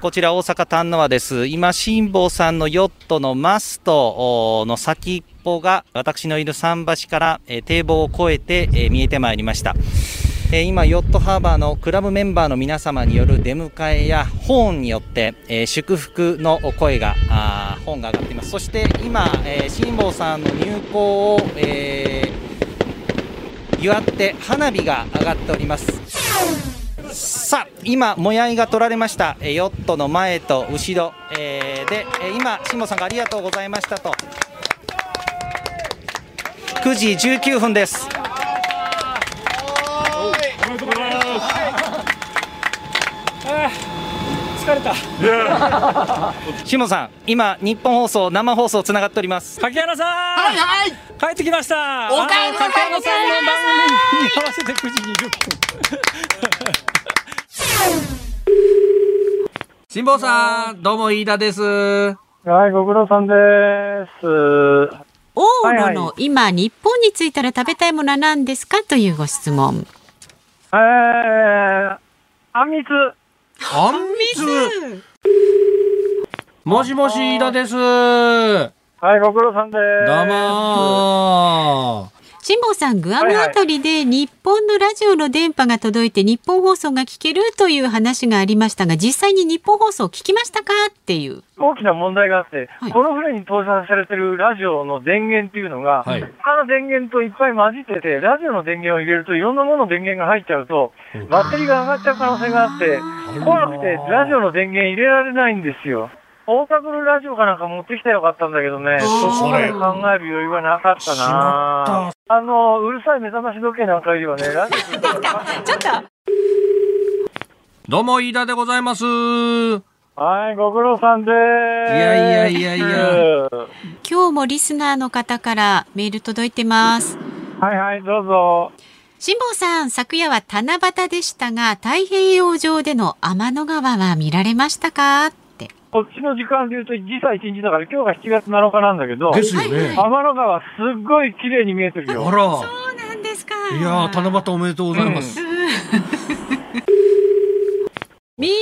こちら大阪丹野です。今、辛坊さんのヨットのマストの先っぽが私のいる桟橋から、えー堤防を越えて、えー見えてまいりました。えー今、ヨットハーバーのクラブメンバーの皆様による出迎えやホーンによって、え祝福の声が、あーホーンが上がっています。そして今、え辛坊さんの入港を、え祝って花火が上がっております。さあ今、もやいが取られました、ヨットの前と後ろ、えーで、今、辛坊さんがありがとうございましたと、9時19分です。疲れた辛坊さん、今、日本放送、生放送つながっております。柿原さんはいはい帰ってきましたお帰りなさい柿原さんの番組に合わせて9時20分辛坊さん、どうも飯田です。はい、ご苦労さんです。オーロの今日本に着いたら食べたいものは何ですかというご質問。えー、あんみつ。あんみつ？もしもし飯田です。どうはい、ご苦労さんです。も辛坊さん、グアムあたりで日本のラジオの電波が届いて日本放送が聞けるという話がありましたが、実際に日本放送聞きましたか？ってい。う。大きな問題があって、はいこの船に搭載されてるラジオの電源っていうのが、はい。他の電源といっぱい混じってて、ラジオの電源を入れるといろんなものの電源が入っちゃうと、バッテリーが上がっちゃう可能性があって、怖くてラジオの電源入れられないんですよ。大阪のラジオかなんか持ってきたらよかったんだけどね、そこまで考える余裕はなかったなあの、うるさい目覚まし時計なんかよりはね、ラジオ ちょっとどうも飯田でございます。はい、ご苦労さんです。いやいやいやいや今日もリスナーの方からメール届いてます。はいはい、どうぞ。辛坊さん、昨夜は七夕でしたが、太平洋上での天の川は見られましたか？こっちの時間で言うと時差1日だから今日が7月7日なんだけど、ですよね。天の川すっごい綺麗に見えてるよ。あら。そうなんですか。いやー、七夕おめでとうございます。みん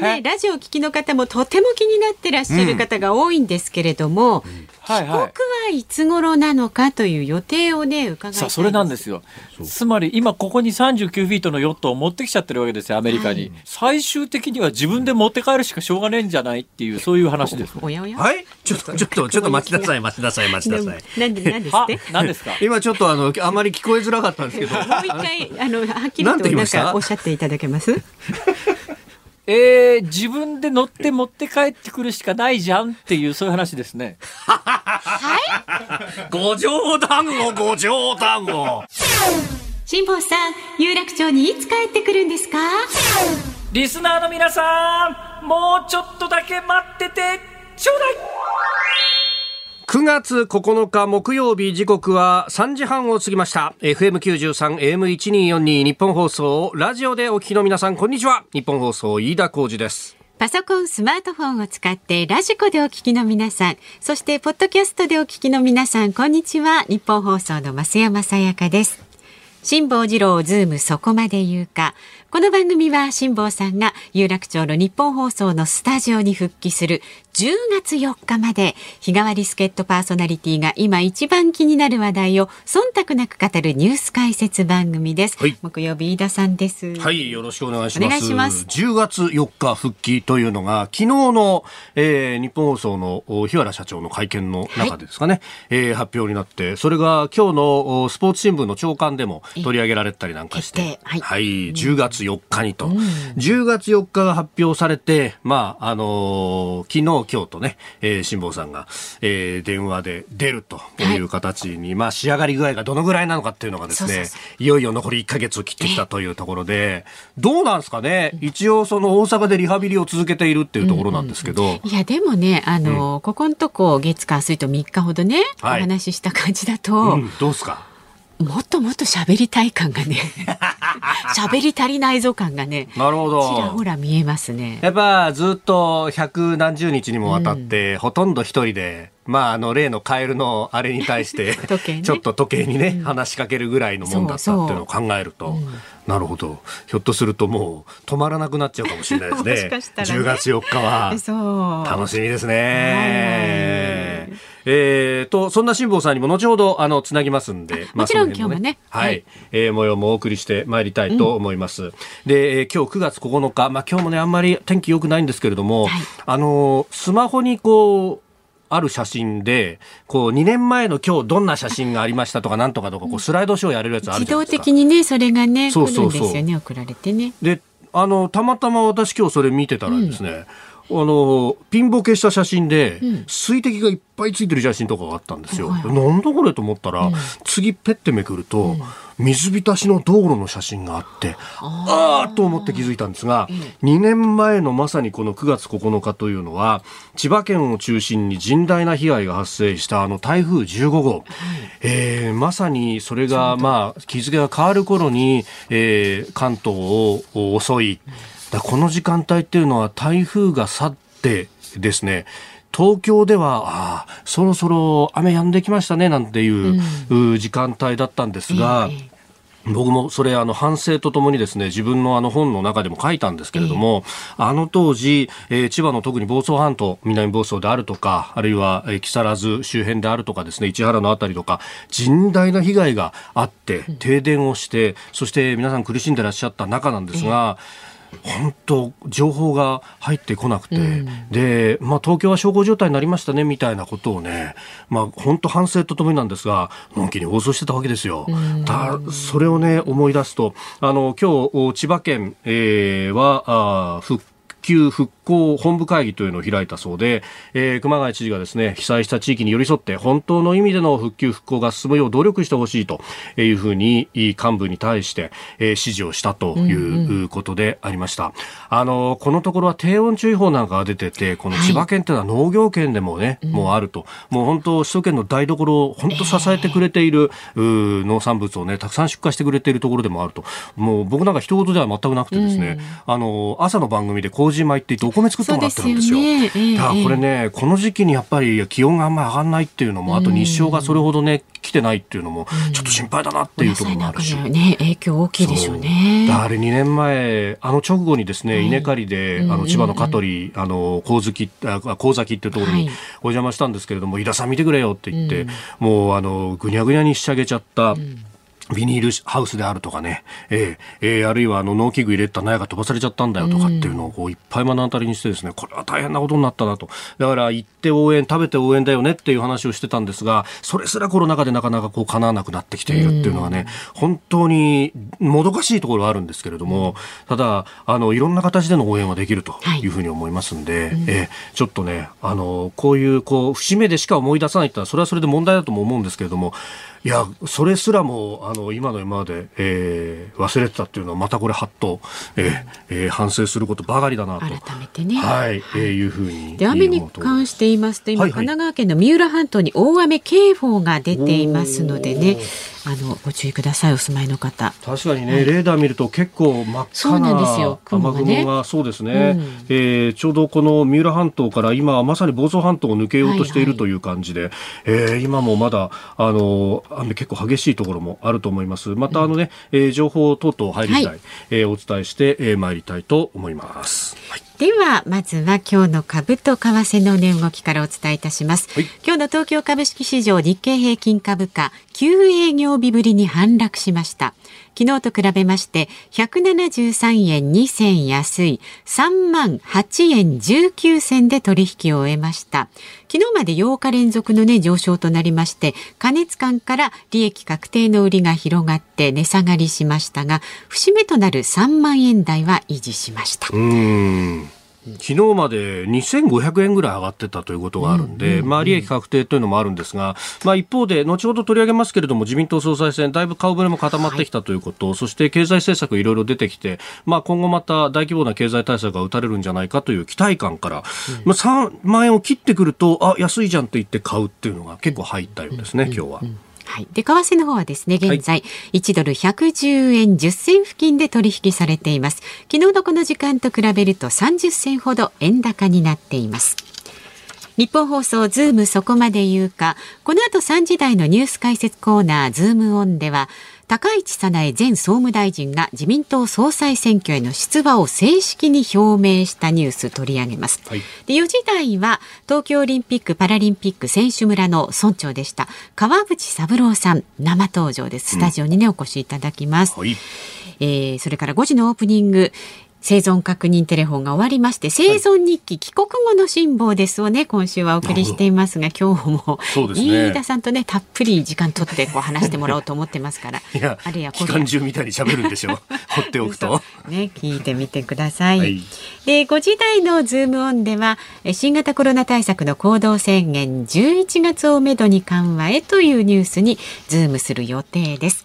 なね、ラジオを聞きの方もとても気になってらっしゃる方が多いんですけれども、はい帰国はいつ頃なのかという予定をね、伺いたいさあそれなんですよ。つまり今ここに39フィートのヨットを持ってきちゃってるわけですよアメリカに、最終的には自分で持って帰るしかしょうがねえんじゃないっていうそういう話ですおやおや。はい？ちょっと、ちょっと、ちょっと待ちなさい、待ちなさい、待ちなさい。なんで、なんですはって？何ですか？今ちょっとあの、あまり聞こえづらかったんですけど。もう一回、あの、はっきりとなんかおっしゃっていただけます？えー、自分で乗って持って帰ってくるしかないじゃんっていうそういう話ですねご冗談を、ご冗談を。辛坊さん、有楽町にいつ帰ってくるんですか？リスナーの皆さんもうちょっとだけ待っててちょうだい9月9日木曜日時刻は3時半を過ぎました FM93 AM1242 日本放送ラジオでお聞きの皆さんこんにちは日本放送飯田浩二ですパソコン、スマートフォンを使ってラジコでお聞きの皆さん、そしてポッドキャストでお聞きの皆さん、こんにちは。日本放送の増山さやかです。辛坊治郎ズームそこまで言うか。この番組は辛坊さんが有楽町の日本放送のスタジオに復帰する10月4日まで日替わり助っ人パーソナリティが今一番気になる話題を忖度なく語るニュース解説番組です。はい。木曜日飯田さんです。はいよろしくお願いします。お願いします。10月4日復帰というのが昨日の、えー日本放送のお日原社長の会見の中でですかね、えー発表になってそれが今日のおスポーツ新聞の朝刊でも取り上げられたりなんかして。はい。はい、10月4日にと、10月4日が発表されて、まあ、あのー昨日、今日とね、えー辛坊さんが、えー電話で出るという形に、まあ、仕上がり具合がどのぐらいなのかっていうのがですね、そうそういよいよ残り1ヶ月を切ってきたというところで、どうなんですかね、一応、その大阪でリハビリを続けているっていうところなんですけど、いやでもねあの、ここのとこ月火水と3日ほどね、はい。お話しした感じだと、うん、どうですか？もっともっと喋りたい感がね 喋り足りないぞ感がねなるほど。ちらほら見えますね。やっぱずっと百何十日にもわたって、ほとんど一人でまあ、あの、例のカエルのあれに対して、ねちょっと時計にね、話しかけるぐらいのもんだったっていうのを考えると、なるほど。ひょっとするともう止まらなくなっちゃうかもしれないですね。もしね10月4日は。楽しみですね。はいえー、と、そんな辛坊さんにも後ほど、あの、つなぎますんで。もちろん今日もねははいい。えー、模様もお送りしてまいりたいと思います。で、えー今日9月9日、まあ今日もね、あんまり天気良くないんですけれども、はいあの、スマホにこう、ある写真で、こう、2年前の今日どんな写真がありましたとかなんとかとか、こう、スライドショーやれるやつある自動じゃないですか。的にねそれがねそうそうそう来るんですよね。送られてねで、あの、たまたま私今日それ見てたらですね、あの、ピンボケした写真で、ん。水滴がいっぱいついてる写真とかがあったんですよ。はいはい。なんだこれと思ったら、次ペッてめくると、水浸しの道路の写真があって、ああーと思って気づいたんですが、2年前のまさにこの9月9日というのは、千葉県を中心に甚大な被害が発生したあの台風15号、えーまさにそれがまあ日付が変わる頃に、えー関東を襲い、だこの時間帯っていうのは台風が去ってですね東京ではああそろそろ雨止んできましたねなんていう,、う時間帯だったんですが、ええ僕もそれあの反省とともにですね自分のあの本の中でも書いたんですけれども、あの当時、えー千葉の特に房総半島南房総であるとかあるいは、えー木更津周辺であるとかですね市原のあたりとか甚大な被害があって停電をして、そして皆さん苦しんでらっしゃった中なんですが、本当情報が入ってこなくて、で、まあ、東京は小康状態になりましたねみたいなことをね、まあ、本当反省とともになんですがのんきに放送してたわけですよ。だそれをね思い出すとあの今日千葉県、えーはあー復旧復興本部会議というのを開いたそうで、えー熊谷知事がですね被災した地域に寄り添って本当の意味での復旧復興が進むよう努力してほしいというふうに幹部に対して、えー指示をしたということでありました。あのこのところは低温注意報なんかが出ててこの千葉県というのは農業県でもね、もうあると。もう本当首都圏の台所を本当支えてくれている、うー農産物をねたくさん出荷してくれているところでもあると。もう僕なんか一言では全くなくてですね、あの朝の番組で麹米って言ってお米作ってもらってるんですよ。すよね。ええだからこれね、この時期にやっぱり気温があんまり上がらないっていうのも、あと日照がそれほどね、来てないっていうのも、ちょっと心配だなっていうところもあるし。ね影響大きいでしょうね。あれ2年前、あの直後にですね、稲刈りで、あの、千葉の香取、あの、神月、あ神崎っていうところにはい。お邪魔したんですけれども、井田さん見てくれよって言って、もう、あの、ぐにゃぐにゃに仕上げちゃった、ビニールハウスであるとかね、えええーあるいはあの農機具入れた苗が飛ばされちゃったんだよとかっていうのをこういっぱい目の当たりにしてですね、これは大変なことになったなと。だから行って応援、食べて応援だよねっていう話をしてたんですが、それすらコロナ禍でなかなかこう叶わなくなってきているっていうのはね、本当にもどかしいところはあるんですけれども、ただ、あの、いろんな形での応援はできるとい。うふうに思いますんで、えーちょっとね、あの、こういうこう、節目でしか思い出さないってのは、それはそれで問題だとも思うんですけれども、いや、それすらも、あの、今の今まで、えー忘れてたっていうのは、またこれ、はっと、えーえー反省することばかりだなと。改めてね。はい、えーいうふうに。で雨に関して言いますと今、はいはい。神奈川県の三浦半島に大雨警報が出ていますのでねあのご注意くださいお住まいの方。確かにね、レーダー見ると結構真っそう赤ななんですよ雲雨がね。雲がそうですね、うん。えーちょうどこの三浦半島から今まさに房総半島を抜けようとしていはいはいるという感じで、えー今もまだあの雨結構激しいところもあると思います。またあのね、えー情報等々入り次第、はい。えーお伝えして、えー参りたいと思います、はいではまずは今日の株と為替の値動きからお伝えいたします、はい。今日の東京株式市場日経平均株価9営業日ぶりに反落しました昨日と比べまして173円2銭安い3万8円19銭で取引を終えました。昨日まで8日連続のね上昇となりまして加熱感から利益確定の売りが広がって値下がりしましたが節目となる3万円台は維持しました。うーん。昨日まで2500円ぐらい上がってたということがあるんで、まあ、利益確定というのもあるんですが、まあ、一方で、後ほど取り上げますけれども、自民党総裁選、だいぶ顔ぶれも固まってきたということ、そして経済政策いろいろ出てきて、まあ、今後また大規模な経済対策が打たれるんじゃないかという期待感から、まあ、3万円を切ってくると、あ、安いじゃんって言って買うっていうのが結構入ったようですね、今日は。はい。で、為替の方はですね、現在、1ドル110円10銭付近で取引されています。昨日のこの時間と比べると30銭ほど円高になっています。ニッポン放送ズームそこまで言うかこの後3時台のニュース解説コーナーズームオンでは高市早苗前総務大臣が自民党総裁選挙への出馬を正式に表明したニュース取り上げます。はい、で4時台は東京オリンピック・パラリンピック選手村の村長でした川淵三郎さん生登場です。スタジオにね、うん、お越しいただきます。はいえー、それから5時のオープニング生存確認テレフォンが終わりまして生存日記、はい、帰国後の辛抱ですをね今週はお送りしていますが今日も、ね、飯田さんとねたっぷり時間取ってこう話してもらおうと思ってますから。いやあるいは期間中みたいに喋るんでしょ。放っておくと。ね聞いてみてください、はい、で5時台のズームオンでは新型コロナ対策の行動制限11月をめどに緩和へというニュースにズームする予定です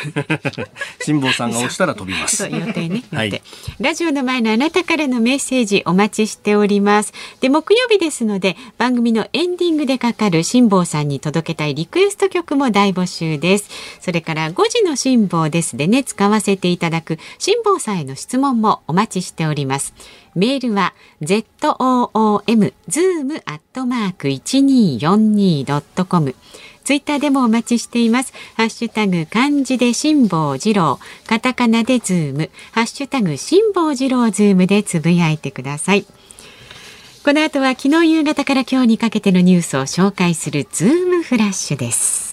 辛坊さんが押したら飛びます。予定ね、はい。ラジオの前のあなたからのメッセージお待ちしております。で木曜日ですので番組のエンディングでかかる辛坊さんに届けたいリクエスト曲も大募集です。それから5時の辛坊ですでね使わせていただく辛坊さんへの質問もお待ちしております。メールは zoom zoom アットマーク一二四二ドットコム。ツイッターでもお待ちしています。ハッシュタグ漢字で辛坊治郎、カタカナでズーム、ハッシュタグ辛坊治郎ズームでつぶやいてください。この後は昨日夕方から今日にかけてのニュースを紹介するズームフラッシュです。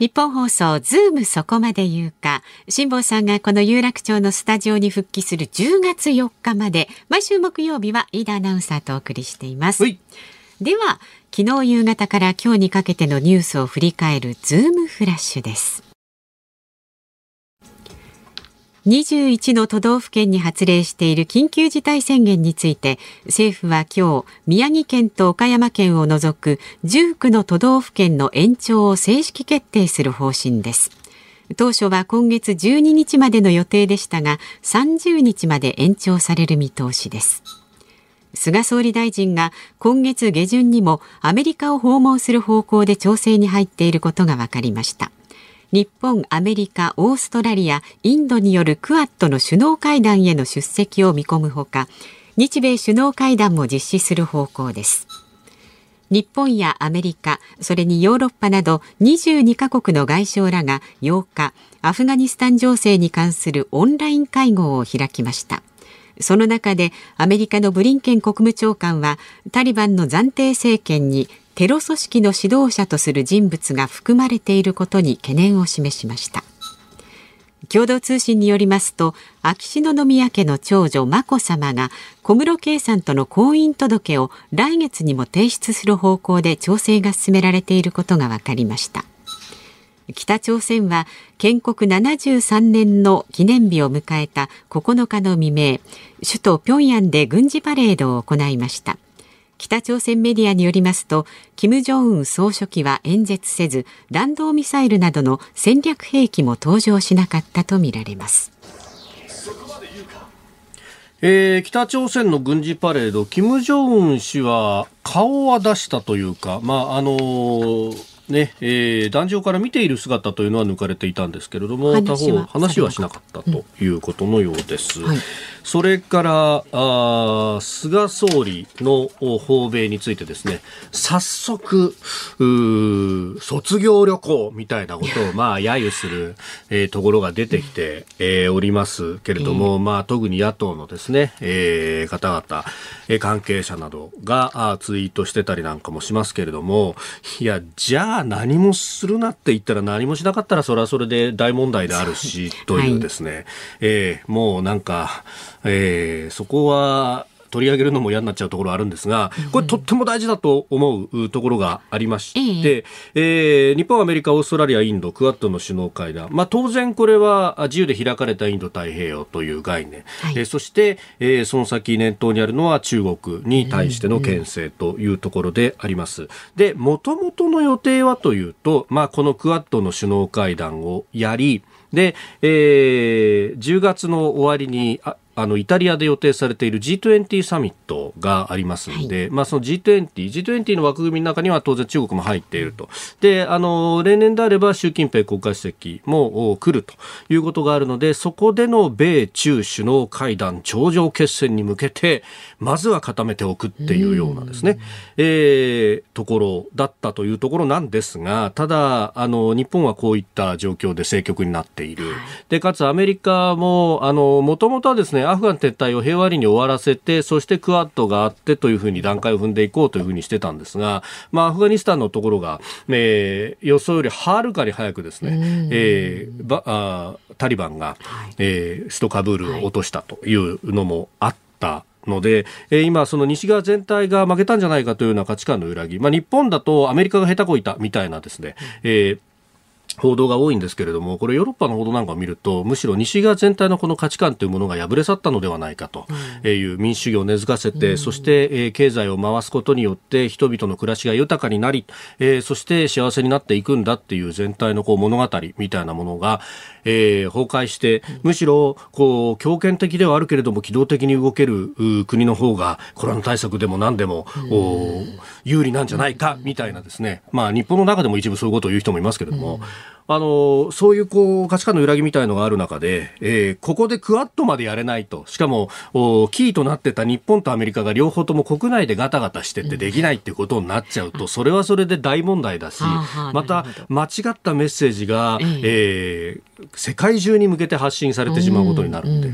ニッポン放送ズームそこまで言うか。辛坊さんがこの有楽町のスタジオに復帰する10月4日まで毎週木曜日は飯田アナウンサーとお送りしています。では昨日夕方から今日にかけてのニュースを振り返るズームフラッシュです21の都道府県に発令している緊急事態宣言について政府は今日宮城県と岡山県を除く19の都道府県の延長を正式決定する方針です。当初は今月12日までの予定でしたが30日まで延長される見通しです。菅総理大臣が今月下旬にもアメリカを訪問する方向で調整に入っていることが分かりました。日本、アメリカ、オーストラリア、インドによるクアッドの首脳会談への出席を見込むほか、日米首脳会談も実施する方向です。日本やアメリカ、それにヨーロッパなど22カ国の外相らが8日、アフガニスタン情勢に関するオンライン会合を開きました。その中でアメリカのブリンケン国務長官はタリバンの暫定政権にテロ組織の指導者とする人物が含まれていることに懸念を示しました。共同通信によりますと秋篠宮家の長女眞子さまが小室圭さんとの婚姻届を来月にも提出する方向で調整が進められていることが分かりました。北朝鮮は建国73年の記念日を迎えた9日の未明首都平壌で軍事パレードを行いました。北朝鮮メディアによりますと金正恩総書記は演説せず弾道ミサイルなどの戦略兵器も登場しなかったとみられます。えー、北朝鮮の軍事パレード、金正恩氏は顔は出したというか、まああのーねえー、壇上から見ている姿というのは抜かれていたんですけれども他方話はしなかったということのようです。うんはいそれからあ菅総理の訪米についてですね早速卒業旅行みたいなことをまあ揶揄する、えー、ところが出てきて、えー、おりますけれども、まあ、特に野党のですね、えー、方々、えー、関係者などがあツイートしてたりなんかもしますけれどもいやじゃあ何もするなって言ったら何もしなかったらそれはそれで大問題であるし というですね、はい、えー、もうなんかえー、そこは取り上げるのも嫌になっちゃうところあるんですが、これとっても大事だと思うところがありまして、ええ。ー、日本、アメリカ、オーストラリア、インド、クアッドの首脳会談、まあ、当然これは自由で開かれたインド太平洋という概念、はい、えー、そして、えー、その先念頭にあるのは中国に対しての牽制というところであります。で、もともとの予定はというと、まあ、このクアッドの首脳会談をやり、で、えー、10月の終わりにあのイタリアで予定されている G20 サミットがありますので、はい、まあ、その G20、G20 の枠組みの中には当然中国も入っていると。で、あの、例年であれば習近平国家主席も来るということがあるので、そこでの米中首脳会談、頂上決戦に向けて、まずは固めておくっていうようなですね、えー、ところだったというところなんですが、ただ、あの、日本はこういった状況で政局になっている。で、かつアメリカも、あの、もともとはですね、アフガン撤退を平和裏に終わらせて、そしてクアッドがあってというふうに段階を踏んでいこうというふうにしてたんですが、まあ、アフガニスタンのところが、えー、予想よりはるかに早くですね、えー、ばあタリバンが、えー、首都カブールを落としたというのもあったので、えー、今、その西側全体が負けたんじゃないかというような価値観の揺らぎ、まあ、日本だとアメリカが下手こいたみたいなですね、えー報道が多いんですけれども、これヨーロッパの報道なんかを見ると、むしろ西側全体のこの価値観というものが破れ去ったのではないかという民主主義を根付かせて、うん、そして経済を回すことによって人々の暮らしが豊かになり、そして幸せになっていくんだっていう全体のこう物語みたいなものが、えー、崩壊して、むしろこう強権的ではあるけれども機動的に動ける国の方がコロナ対策でも何でも、うん、有利なんじゃないかみたいなですね、まあ日本の中でも一部そういうことを言う人もいますけれども、うんあの、そういうこう価値観の揺らぎみたいのがある中で、えー、ここでクアッドまでやれないと、しかも、おキーとなってた日本とアメリカが両方とも国内でガタガタしてってできないってことになっちゃうと、それはそれで大問題だし、また間違ったメッセージが、えー、世界中に向けて発信されてしまうことになるんで、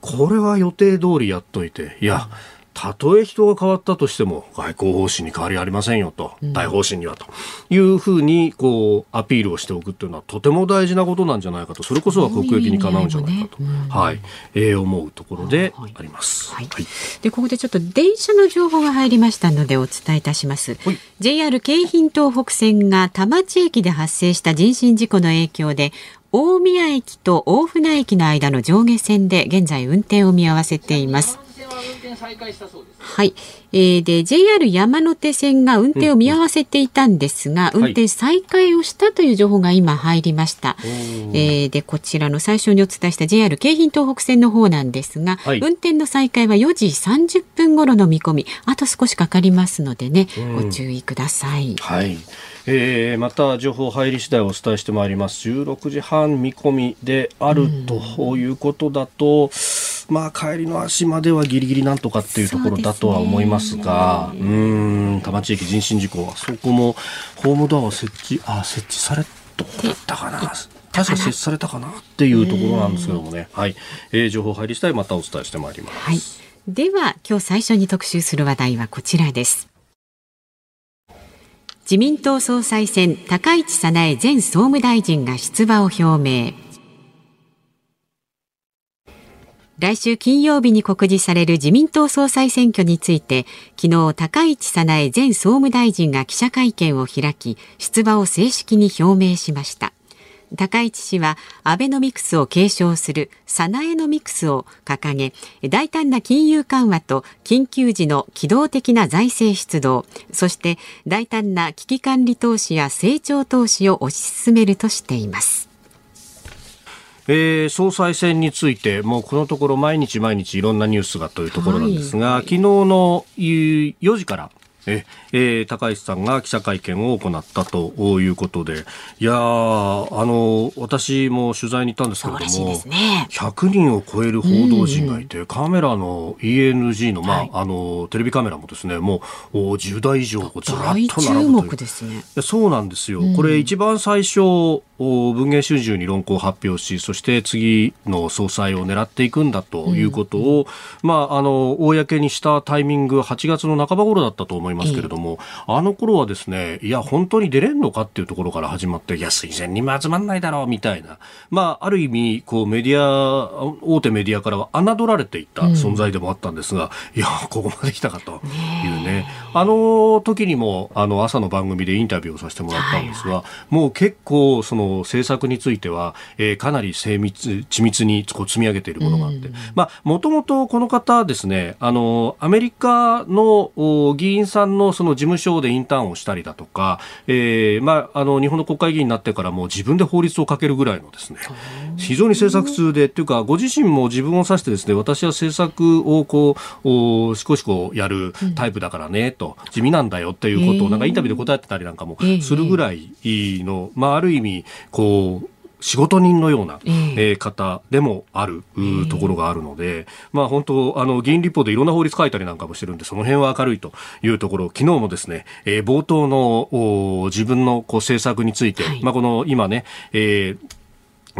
これは予定通りやっといて、いや、たとえ人が変わったとしても外交方針に変わりありませんよと、大方針にはというふうにこうアピールをしておくというのはとても大事なことなんじゃないかとそれこそは国益にかなうんじゃないかと、はい、えー、思うところであります、はい、はい、でここでちょっと電車の情報が入りましたのでお伝えいたします、はい、JR 京浜東北線が田町駅で発生した人身事故の影響で大宮駅と大船駅の間の上下線で現在運転を見合わせていますはい、えー、で JR 山手線が運転を見合わせていたんですが、うんうん、運転再開をしたという情報が今入りました。はい、えー、でこちらの最初にお伝えした JR 京浜東北線の方なんですが、はい、運転の再開は4時30分頃の見込み、あと少しかかりますのでね、ご注意ください。はい。えー、また情報入り次第お伝えしてまいります。16時半見込みであるということだと、うん、まあ帰りの足まではぎりぎりなんとかっていうところだとは思いますがう、ね、ん多摩地域人身事故はそこもホームドアを設置あ設置されどうだったかな。確か設置されたかなっていうところなんですけどもね、はい、えー、情報入り次第またお伝えしてまいります。はい、では今日最初に特集する話題はこちらです。自民党総裁選高市早苗前総務大臣が出馬を表明来週金曜日に告示される自民党総裁選挙について昨日高市早苗前総務大臣が記者会見を開き出馬を正式に表明しました高市氏はアベノミクスを継承するサナエノミクスを掲げ大胆な金融緩和と緊急時の機動的な財政出動そして大胆な危機管理投資や成長投資を推し進めるとしています。えー、総裁選について、もうこのところ毎日毎日いろんなニュースがというところなんですが、はい、昨日の4時からええー、高市さんが記者会見を行ったということで、いやあの、私も取材に行ったんですけれども、ね、100人を超える報道陣がいて、カメラの ENG の、まあ、はい、あの、テレビカメラもですね、もう10台以上ずらっと並ぶという。ですね。そうなんですよ。これ一番最初、文藝春秋に論考を発表し、そして次の総裁を狙っていくんだということを、うん、まあ、あの、公にしたタイミング、8月の半ば頃だったと思いますけれども、あの頃はですね、いや、本当に出れんのかっていうところから始まって、いや、推薦にも集まんないだろう、みたいな。まあ、ある意味、こう、メディア、大手メディアからは侮られていた存在でもあったんですが、うん、いや、ここまで来たかというね。あの時にもあの朝の番組でインタビューをさせてもらったんですが、はいはい、もう結構その政策については、えー、かなり精密緻密にこう積み上げているものがあって、まあもともとこの方ですねあのアメリカの議員さんのその事務所でインターンをしたりだとか、えー、まああの日本の国会議員になってからも自分で法律をかけるぐらいのですね非常に政策通でっていうかご自身も自分を指してですね私は政策をこうしこしこやるタイプだからね、と地味なんだよっていうことをなんかインタビューで答えてたりなんかもするぐらいの、まあ、ある意味こう仕事人のような、えー、方でもある、ところがあるので、まあ本当、あの、議員立法でいろんな法律書いたりなんかもしてるんで、その辺は明るいというところ、昨日もですね、えー、冒頭の自分のこう政策について、はい、まあこの今ね、えー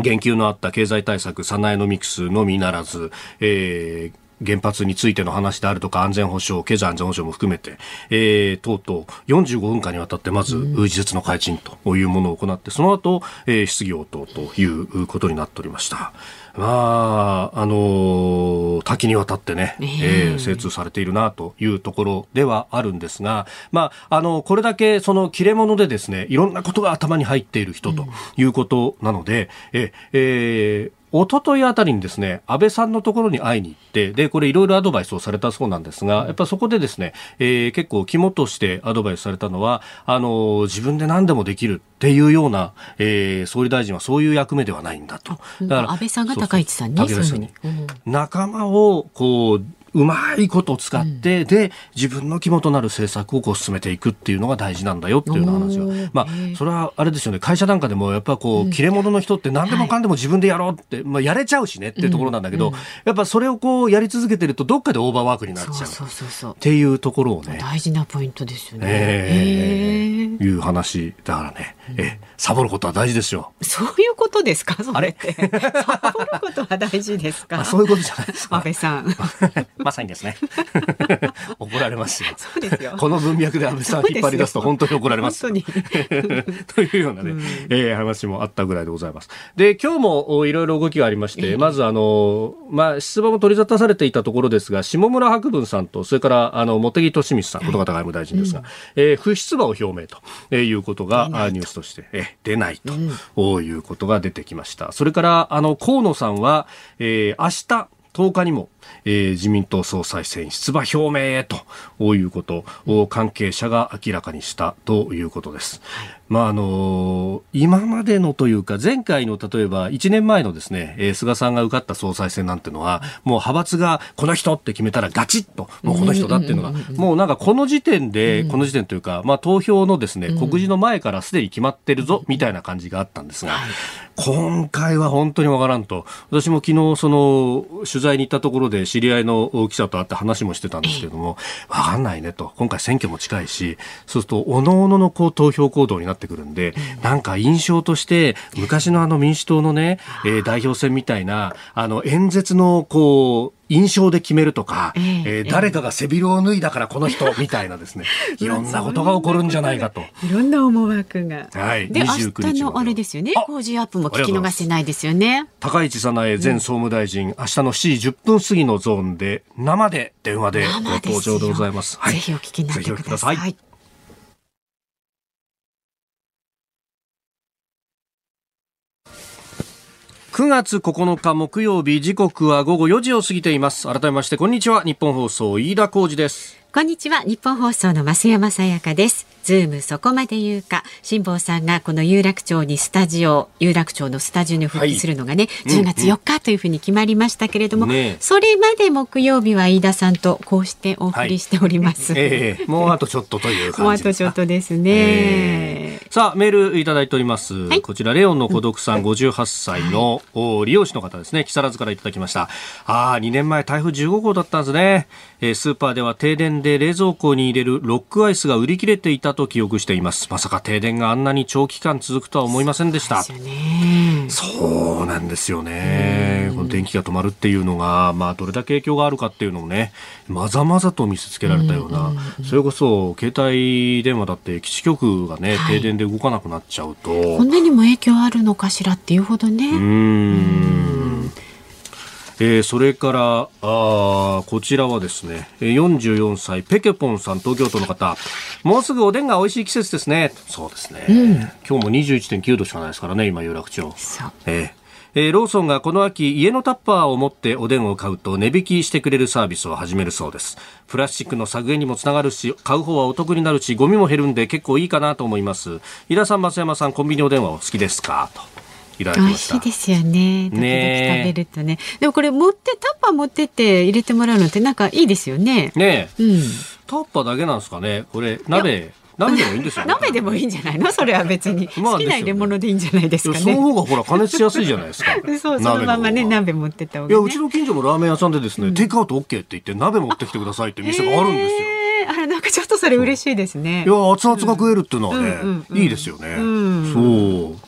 言及のあった経済対策、サナエノミクスのみならず、えー原発についての話であるとか安全保障、経済安全保障も含めて、えー、とうとう45分間にわたってまず、事実の開陳というものを行って、その後、えー、質疑応答ということになっておりました。まあ、あのー、多岐にわたってね、えー、精通されているなというところではあるんですが、まあ、あの、これだけその切れ者でですね、いろんなことが頭に入っている人ということなので、うん、え、えー一昨日あたりにですね、安倍さんのところに会いに行って、で、これいろいろアドバイスをされたそうなんですが、やっぱそこでですね、えー、結構肝としてアドバイスされたのは、あの、自分で何でもできるっていうような、えー、総理大臣はそういう役目ではないんだと。だから安倍さんが高市さんに、そうそうに、仲間をこううまいことを使って、うん、で自分の肝となる政策をこう進めていくっていうのが大事なんだよっていう話が、まあ、それはあれですよね。会社なんかでもやっぱこう、切れ者の人って何でもかんでも自分でやろうって、まあ、やれちゃうしねっていうところなんだけど、やっぱそれをこうやり続けてるとどっかでオーバーワークになっちゃう。っていうところをね。大事なポイントですよね。えー、いう話だからね、えー、サボることは大事ですよ。そういうことですか？あれ？サボることは大事ですか？そういうことじゃないですか。安倍さん。まさにですね。怒られますよ。そうですよ。この文脈で安倍さん引っ張り出すと本当に怒られます。本当に。というようなね、うん、えー、話もあったぐらいでございます。で、今日もいろいろ動きがありまして、まずあの、まあ、出馬も取り沙汰されていたところですが、下村博文さんと、それからあの、茂木敏光さん、こと方外務大臣ですが、うん、えー、不出馬を表明ということがニュースとして、えー、出ないということが出てきました。それから、あの、河野さんは、えー、明日、10日にも、えー、自民党総裁選出馬表明へということを関係者が明らかにしたということです。まああの今までのというか前回の例えば1年前のですね、えー、菅さんが受かった総裁選なんてのはもう派閥がこの人って決めたらガチッともうこの人だっていうのがもうなんかこの時点でこの時点というかまあ投票のですね告示の前からすでに決まってるぞみたいな感じがあったんですが今回は本当にわからんと。私も昨日その取材に行ったところで知り合いの記者と会って話もしてたんですけどもわかんないねと。今回選挙も近いしそうするとおのおののこう投票行動になってくるんで、なんか印象として昔のあの民主党のね、えー、代表選みたいなあの演説のこう印象で決めるとか、えー、えー、誰かが背広を脱いだからこの人みたいなですね、いろんなことが起こるんじゃないかと。いろんな思惑が。はい。で、明日のあれですよね、工事アップも聞き逃せないですよね。高市早苗前総務大臣、うん、明日の7時10分過ぎのゾーンで、生で電話でご登場でございます。はい、ぜひお聞きになってください。9月9日木曜日時刻は午後4時を過ぎています。改めましてこんにちは。日本放送飯田浩二です。こんにちは。ニッポン放送の増山さやかです。ズームそこまで言うか。辛坊さんがこの有楽町にスタジオ有楽町のスタジオに復帰するのがね、はい、10月4日というふうに決まりましたけれども、うんうんね、それまで木曜日は飯田さんとこうしてお送りしております、はい、えー、もうあとちょっとというもうあとちょっとですね、えー、さあメールいただいております、はい、こちらレオンの孤独さん58歳の、利用者の方ですね。木更津からいただきました。ああ2年前台風15号だったんですね、えー、スーパーでは停電で冷蔵庫に入れるロックアイスが売り切れていたと記憶しています。まさか停電があんなに長期間続くとは思いませんでした。そうなんですよね。この電気が止まるっていうのがまあどれだけ影響があるかっていうのをねまざまざと見せつけられたような。それこそ携帯電話だって基地局がね、はい、停電で動かなくなっちゃうと。こんなにも影響あるのかしらっていうほどね。うんえー、それからあこちらはですね44歳ペケポンさん東京都の方。もうすぐおでんが美味しい季節ですね。そうですね、うん、今日も21.9度しかないですからね今有楽町。えーえー、ローソンがこの秋家のタッパーを持っておでんを買うと値引きしてくれるサービスを始めるそうです。プラスチックの削減にもつながるし買う方はお得になるしゴミも減るんで結構いいかなと思います。井田さん増山さんコンビニおでんはお好きですか？といただきました美味しいですよね。時々食べるとね。でもこれ持ってタッパー持ってって入れてもらうのってなんかいいですよね。ねうん、タッパーだけなんですかね。これ鍋。鍋でもいいんですよ、ね、鍋でもいいんじゃないの？それは別に、まあ、好きな入れ物でいいんじゃないですかね。その方がほら加熱しやすいじゃないですか。そうそのままね鍋持ってった方が、ね、いやうちの近所のラーメン屋さんでですね、うん、テイクアウト OK って言って鍋持ってきてくださいって店があるんですよ、えー、あれなんかちょっとそれ嬉しいですね。いや熱々が食えるっていうのはね、うん、いいですよね、うん、そう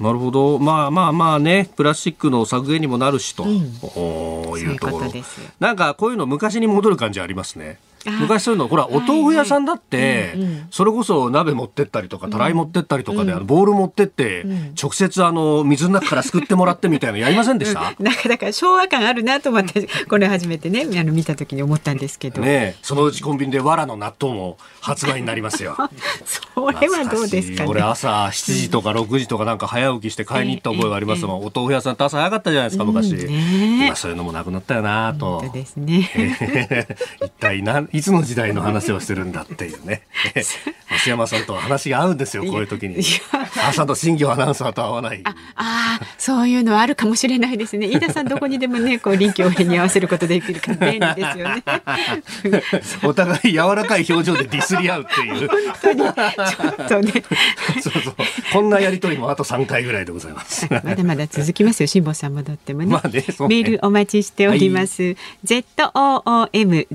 なるほど。まあまあまあねプラスチックの削減にもなるしと、うん、いうところ。なんかこういうの昔に戻る感じありますね。昔そういうのほらお豆腐屋さんだって、それこそ鍋持ってったりとかたらい持ってったりとかで、あのボール持ってって、直接あの水の中からすくってもらってみたいなやりませんでした、なんかだから昭和感あるなと思ってこれ初めてねあの見た時に思ったんですけど。ねそのうちコンビニで藁の納豆も発売になりますよ。それはどうですか、ね、俺朝7時とか6時とかなんか早起きして買いに行った覚えがありますもん、お豆腐屋さんって朝早かったじゃないですか昔、今そういうのもなくなったよなと。ですね。一体ないつの時代の話をしてるんだっていうね。増山さんと話が合うんですよこういう時に。朝の新業アナウンサーと合わない。ああそういうのはあるかもしれないですね。飯田さんどこにでもね こう臨機応変に合わせることできるから便利ですよね。お互い柔らかい表情でディスり合うっていう。本当に。ちょっとね。そうそう。こんなやりとりもあと3回ぐらいでございますまだまだ続きますよ辛坊さん戻ってもね,、まあねね、メールお待ちしております、はい、ZOOM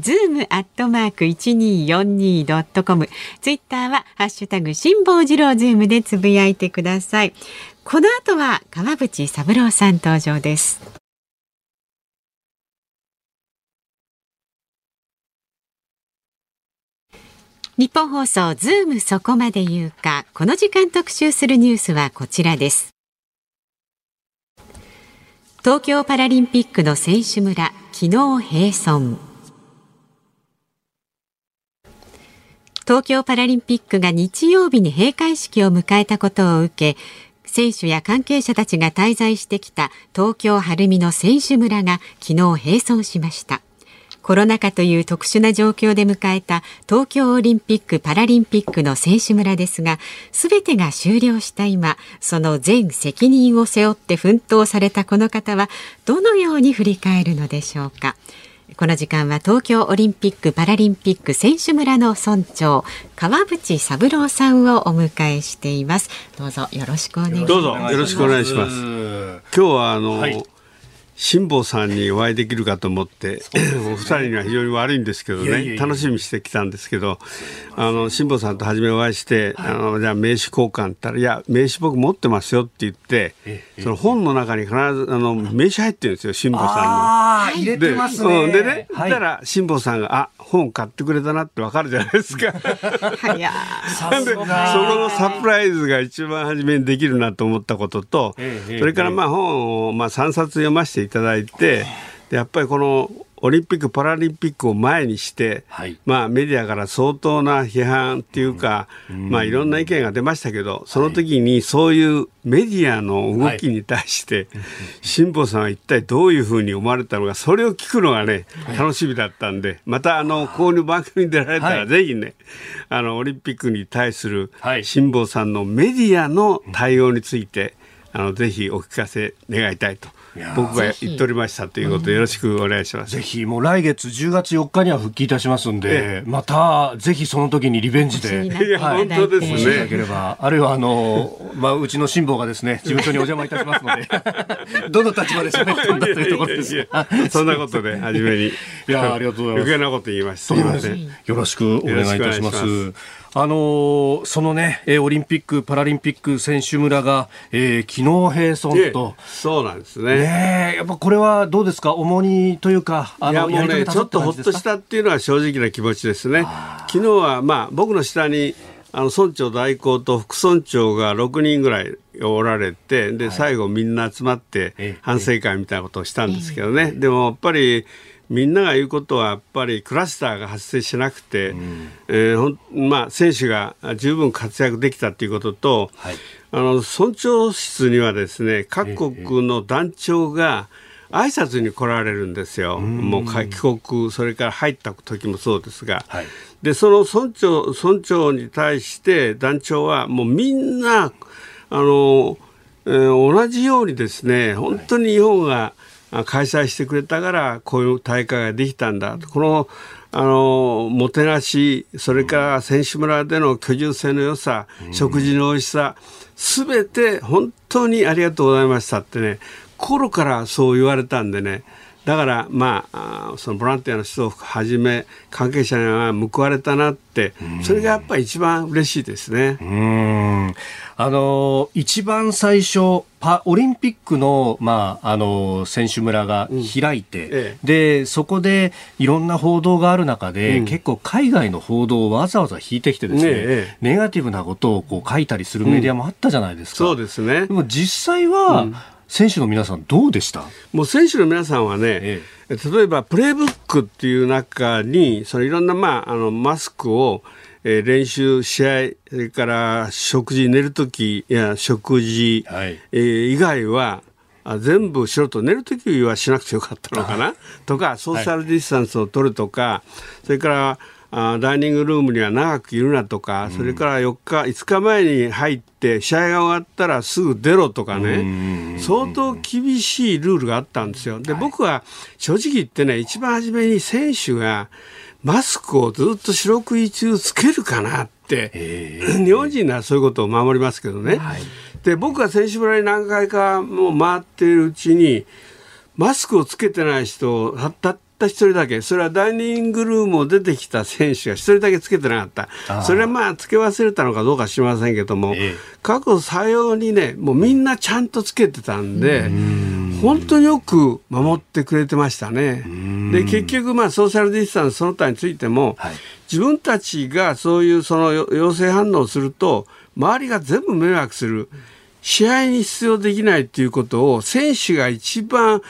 アットマーク一二四二ドットコム。ツイッターはハッシュタグ辛坊治郎ズームでつぶやいてください。この後は川淵三郎さん登場です。日本放送ズームそこまで言うか。この時間特集するニュースはこちらです。東京パラリンピックの選手村昨日閉村。東京パラリンピックが日曜日に閉会式を迎えたことを受け選手や関係者たちが滞在してきた東京晴海の選手村が昨日閉村しました。コロナ禍という特殊な状況で迎えた東京オリンピック・パラリンピックの選手村ですが、すべてが終了した今、その全責任を背負って奮闘されたこの方は、どのように振り返るのでしょうか。この時間は東京オリンピック・パラリンピック選手村の村長川淵三郎さんをお迎えしています。どうぞよろしくお願いします。どうぞ。よろしくお願いします。今日はあの、はい辛坊さんにお会いできるかと思って、お二人には非常に悪いんですけどね、楽しみにしてきたんですけど、あの辛坊さんと初めお会いして、はい、あのじゃあ名刺交換ったら、いや、名刺僕持ってますよって言って、その本の中に必ずあの名刺入ってるんですよ、辛坊さんに。あ入れてますね。でね、はい、たら辛坊さんが、あ本買ってくれたなってわかるじゃないですか。い。や でそこのサプライズが一番初めにできるなと思ったことと、それからまあ本をまあ3冊読ませていただいてでやっぱりこのオリンピック・パラリンピックを前にして、はい、まあ、メディアから相当な批判っていうか、うん、まあ、いろんな意見が出ましたけど、その時にそういうメディアの動きに対して、辛坊さんは一体どういうふうに思われたのか、それを聞くのがね、楽しみだったんで、また、あの、こういう番組に出られたら、ぜひね、あの、オリンピックに対する辛坊さんのメディアの対応について、あの、ぜひお聞かせ願いたいと。僕が言っておりましたということでよろしくお願いします。ぜひもう来月10月4日には復帰いたしますんで、またぜひその時にリベンジで、はい、本当ですね。いただければ、あるいはあのまあうちの辛抱がですね事務所にお邪魔いたしますので、どの立場で喋ったんだというところです。そんなことで初めに。いやありがとうございます。余計なこと言いました。すみません。よろしくお願いいたします。あのー、そのね、オリンピック・パラリンピック選手村が、えー、昨日閉村と。そうなんですね。ねやっぱこれはどうですか？重荷というか、あの、いやもうね、ちょっとほっとしたっていうのは正直な気持ちですね。昨日は、まあ、僕の下に、あの村長代行と副村長が6人ぐらいおられてで、最後みんな集まって反省会みたいなことをしたんですけどね、でもやっぱりみんなが言うことはやっぱりクラスターが発生しなくて、うん、えー、まあ、選手が十分活躍できたということと、はい、あの村長室にはですね各国の団長が挨拶に来られるんですよ、もう帰国、それから入った時もそうですが、はい、でその村長村長に対して団長はもうみんなあの、えー、同じようにですね本当に日本が開催してくれたからこういう大会ができたんだ。このあのもてなしそれから選手村での居住性の良さ、食事の美味しさすべて本当にありがとうございましたってね心からそう言われたんでね。だからまあそのボランティアの人をはじめ関係者には報われたなってそれがやっぱり一番嬉しいですね。うん。あの一番最初オリンピックの,、まあ、あの選手村が開いて、うんええ、でそこでいろんな報道がある中で、うん、結構海外の報道をわざわざ引いてきてですね、ねネガティブなことをこう書いたりするメディアもあったじゃないですか。うん、そうですね。でも実際は、選手の皆さんどうでした？もう選手の皆さんはね、ええ、例えばプレーブックっていう中にそのいろんな、まあ、あのマスクを、えー、練習試合それから食事寝る時や食事、はい、えー、以外はあ全部しろと寝る時はしなくてよかったのかな？とかソーシャルディスタンスを取るとか、はい、それからあダイニングルームには長くいるなとか、それから4日、5日前に入って、試合が終わったらすぐ出ろとかね、相当厳しいルールがあったんですよ。で、僕は正直言ってね、一番初めに選手がマスクをずっと四六時中つけるかなって、日本人ならそういうことを守りますけどね。はい、で、僕が選手村に何回かもう回っているうちに、マスクをつけてない人たった一人だけ、それはダイニングルームを出てきた選手が一人だけつけてなかった。それはまあ、つけ忘れたのかどうか知りませんけども、ええ、過去さようにね、もうみんなちゃんとつけてたんで、ん本当によく守ってくれてましたね。で、結局まあ、ソーシャルディスタンスその他についても、はい、自分たちがそういうその陽性反応をすると、周りが全部迷惑する。試合に出場できないということを選手が一番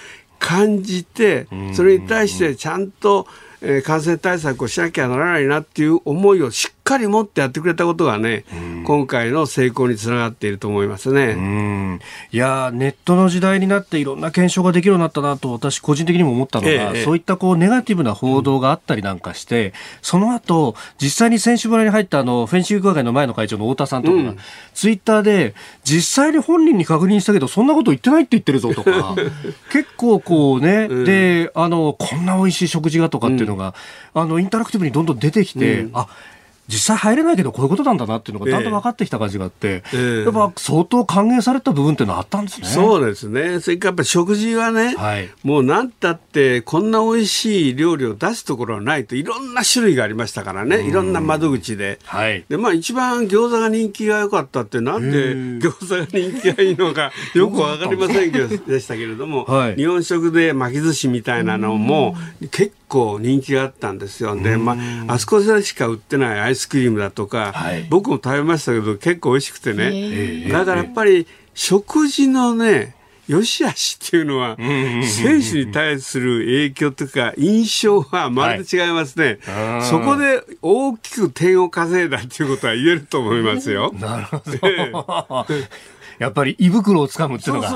感じてそれに対してちゃんとえー、感染対策をしなきゃならないなっていう思いをしっかり持ってやってくれたことがね、今回の成功につながっていると思いますね。いやネットの時代になっていろんな検証ができるようになったなと私個人的にも思ったのが、ええ、そういったこうネガティブな報道があったりなんかして、うん、その後実際に選手村に入ったあのフェンシング協会の前の会長の太田さんとかが、うん、ツイッターで実際に本人に確認したけどそんなこと言ってないって言ってるぞとか結構こうね、うん、であのこんな美味しい食事がとかっていうのが、あのインタラクティブにどんどん出てきて、あ実際入れないけどこういうことなんだなっていうのがだんだん分かってきた感じがあって、えー、やっぱ相当歓迎された部分っていうのはあったんですね。そうですね。それからやっぱり食事はね、はい、もうなんたってこんな美味しい料理を出すところはないといろんな種類がありましたからね、いろんな窓口で。はい、でまあ一番餃子が人気が良かったってなんで餃子が人気がいいのかよく分かりませんけどでしたけれども、はい、日本食で巻き寿司みたいなのも結構人気があったんですよ。でまああそこでしか売ってないアイスクリームだとか、はい、僕も食べましたけど結構美味しくてね。だからやっぱり食事のね良し悪しっていうのは、選手に対する影響とか印象はまるで違いますね、はい、そこで大きく点を稼いだっていうことは言えると思いますよ。なるほど。やっぱり胃袋をつかむっていうのが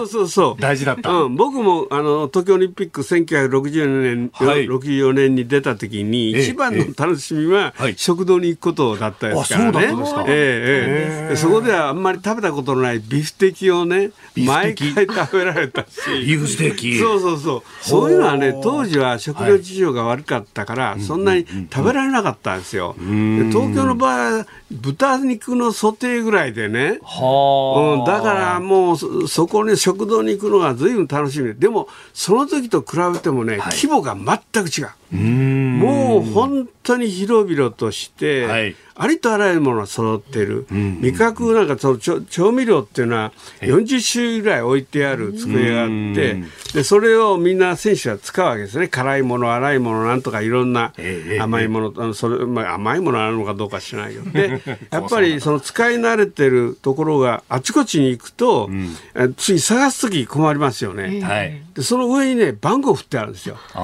大事だった。うん、僕もあの東京オリンピック1964年、はい、64年に出た時に一番の楽しみは食堂に行くことだったですからね。ええええ、そこではあんまり食べたことのないビフテキをね毎回食べられたし。ビーフステーキ。そうそうそう。そういうのはね当時は食料事情が悪かったから、はい、そんなに食べられなかったんですよ。東京の場合豚肉のソテーぐらいでね。はうん、だからもうそこに食堂に行くのが随分楽しみででもその時と比べてもね、はい、規模が全く違う。もう本当に広々として、はい、ありとあらゆるものが揃っている、味覚なんかその調味料っていうのは40種類ぐらい置いてある机があってでそれをみんな選手は使うわけですね。辛いもの辛いものなんとかいろんな甘いもの、あのそれまあ、甘いものあるのかどうか知らないけど。でやっぱりその使い慣れてるところがあちこちに行くと、うん、次探す時困りますよね、はい、でその上にね番号振ってあるんですよ。で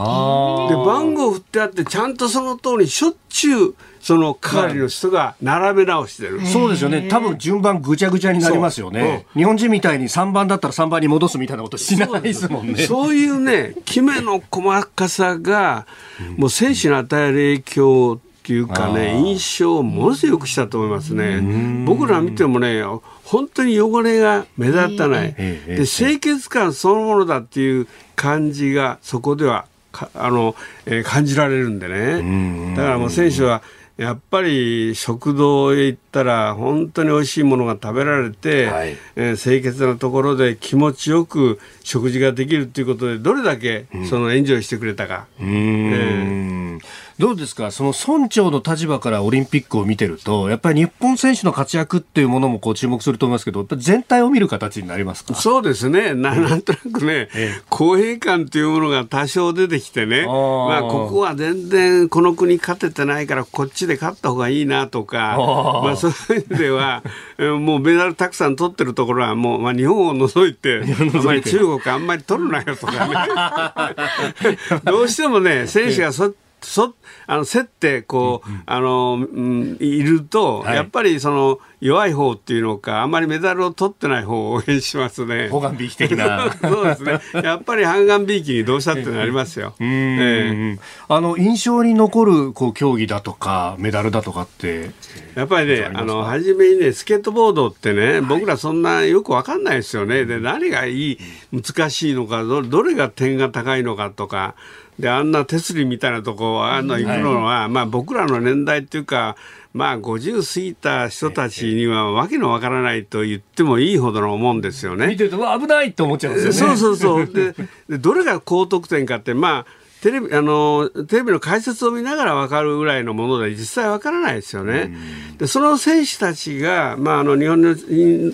番号振ってあってちゃんとその通りしょっちゅうその係の人が並べ直してる。そうですよね。多分順番ぐちゃぐちゃになりますよね。日本人みたいに3番だったら3番に戻すみたいなことしないですもんね。そういうね、決めの細かさが、もう選手に与える影響っていうかね、印象をものすごくしたと思いますね。僕ら見てもね、本当に汚れが目立たない。で、清潔感そのものだっていう感じがそこではあの、えー、感じられるんでね。だからもう選手は、やっぱり食堂へ行ったら本当に美味しいものが食べられて、はい、えー、清潔なところで気持ちよく食事ができるということでどれだけそのエンジョイしてくれたか。うん、えーどうですか、その村長の立場からオリンピックを見てると、やっぱり日本選手の活躍っていうものもこう注目すると思いますけど、全体を見る形になりますか？そうですね、ななんとなくね、ええ、公平感というものが多少出てきてね、まあ、ここは全然この国勝ててないから、こっちで勝った方がいいなとか、まあ、そういう意味では、もうメダルたくさん取ってるところは、もう、まあ、日本を除いて、あまり中国あんまり取るなよとかね、どうしてもね、選手がそそあの競ってこう、うん、あの、うん、いると、はい、やっぱりその弱い方っていうのかあんまりメダルを取ってない方を応援しますね。方眼びいき的な。そうですね。やっぱり半眼びいきにどうしたってなりますよ。えー、あの印象に残るこう競技だとかメダルだとかって。やっぱりねあの初めにねスケートボードってね、僕らそんなよくわかんないですよね。で何がいい難しいのかどどれが点が高いのかとか。であんな手すりみたいなとこあの行くのは、はい、まあ、僕らの年代っていうか、まあ、50過ぎた人たちにはわけのわからないと言ってもいいほどのもんですよね。見てると危ないって思っちゃうんですよね。そうそうそう ででどれが高得点かってまあテレビあのテレビの解説を見ながら分かるぐらいのもので実際分からないですよね。でその選手たちが、まあ、あの日本の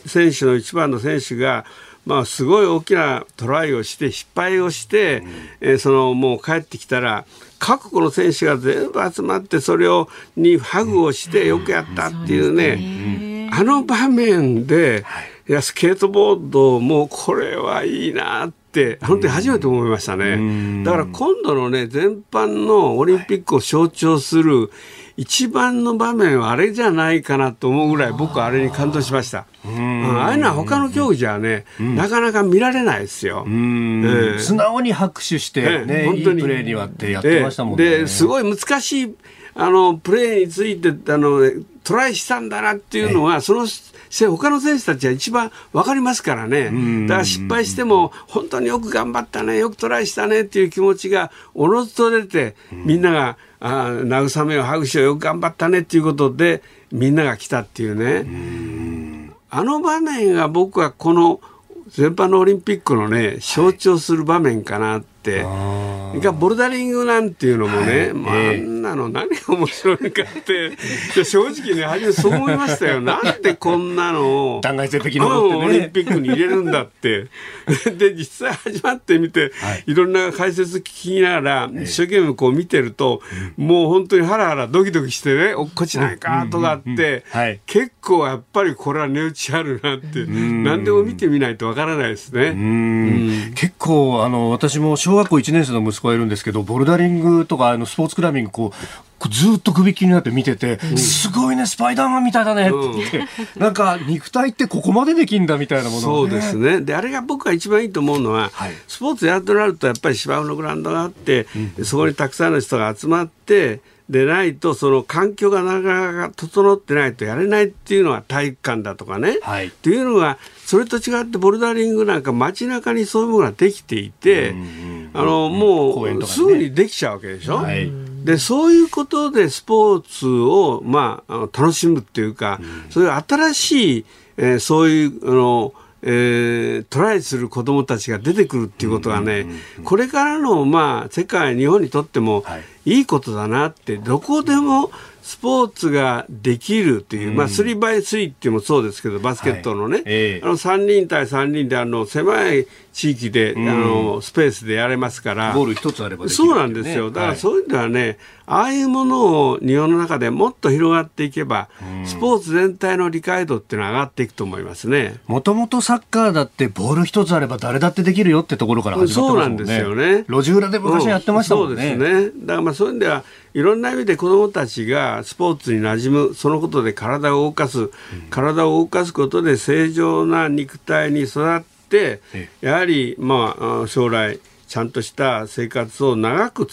選手の一番の選手がまあ、すごい大きなトライをして失敗をして、うん、えー、そのもう帰ってきたら各国の選手が全部集まってそれをにハグをしてよくやったっていうね、うん、あの場面で、い。やスケートボードもこれはいいなって本当に初めて思いましたね。だから今度のね全般のオリンピックを象徴する一番の場面はあれじゃないかなと思うぐらい僕はあれに感動しました。ああいうのは他の競技じゃね、なかなか見られないですよ。素直に拍手して、ね、本当に。いいプレーにはってやってましたもんね。ですごい難しいあのプレーについてあのトライしたんだなっていうのは、その他の選手たちは一番分かりますからね、だから失敗しても、本当によく頑張ったね、よくトライしたねっていう気持ちがおのずと出て、みんなが、あ慰めを拍手をよく頑張ったねっていうことでみんなが来たっていうね。あの場面が僕はこの全般のオリンピックのね象徴する場面かなって、がボルダリングなんていうのもね、はい、まあ、あんなの何が面白いかって 正直ね初めそう思いましたよ。なんでこんなのをね、オリンピックに入れるんだって。で実際始まってみて、はい、いろんな解説聞きながら一生懸命こう見てると、もう本当にハラハラドキドキしてね落っこちないかとかって、結構やっぱりこれは値打ちあるなって何でも見てみないとわからないですね。結構あの私も小学校1年生の息子がいるんですけどボルダリングとかあのスポーツクライミングこうずっと首切りになって見てて、うん、すごいねスパイダーマンみたいだねって、うん、なんか肉体ってここまでできんだみたいなもの、そうですね。であれが僕が一番いいと思うのは、はい、スポーツやるとなるとやっぱり芝生のグラウンドがあって、うん、そこにたくさんの人が集まってでないとその環境がなかなか整ってないとやれないっていうのは体育館だとかね。はい、っていうのがそれと違ってボルダリングなんか街中にそういうものができていて、あのもうすぐにできちゃうわけでしょ？はい、でそういうことでスポーツを、まあ、楽しむっていうか、うん、そういう新しい、えー、そういうあのえー、トライする子どもたちが出てくるっていうことはね、これからの、まあ、世界日本にとってもいいことだなってどこでもスポーツができるという、うん、まあ、3x3 っていうもそうですけど、バスケットのね、はいえ。ー、あの3人対3人であの狭い地域で、うん、あのスペースでやれますから、ボール一つあれば、ね、そうなんですよ、だからそういう意味ではね、はい、ああいうものを日本の中でもっと広がっていけば、うん、スポーツ全体の理解度っていうのは上がっていくと思いますね。もともとサッカーだって、ボール一つあれば誰だってできるよってところから始まってますもんね、そうなんですよね。路地裏で昔やってましたもんね。そうですね。だからまあそういう意味ではいろんな意味で子どもたちがスポーツに馴染むそのことで体を動かす、体を動かすことで正常な肉体に育ってやはりまあ将来ちゃんとした生活を長く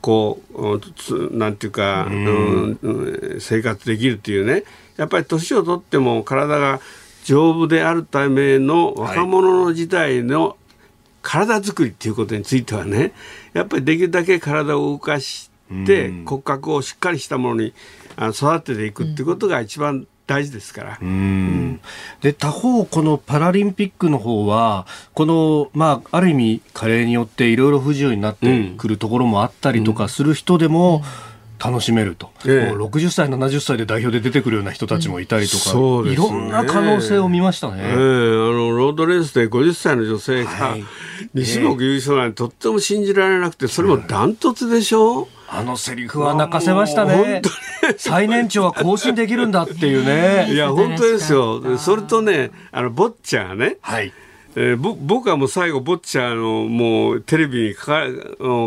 こうなんていうか、うん、生活できるっていうね。やっぱり年を取っても体が丈夫であるための若者の時代の体作りっていうことについてはねやっぱりできるだけ体を動かしで骨格をしっかりしたものに育てていくっていうことが一番大事ですから。で他方、このパラリンピックの方はこの、まあ、ある意味加齢によっていろいろ不自由になってくるところもあったりとかする人でも、楽しめると、う60歳、70歳で代表で出てくるような人たちもいたりとか、うんね、いろんな可能性を見ましたね、ええ、あのロードレースで50歳の女性が、はい、2種目優勝なんてとっても信じられなくて、それもダントツでしょ？うあのセリフは泣かせましたね。最年長は更新できるんだっていうね。いや、本当ですよ。それとね、あの、坊ちゃんね。はい。えー、ぼ僕はもう最後、坊ちゃんのもうテレビにか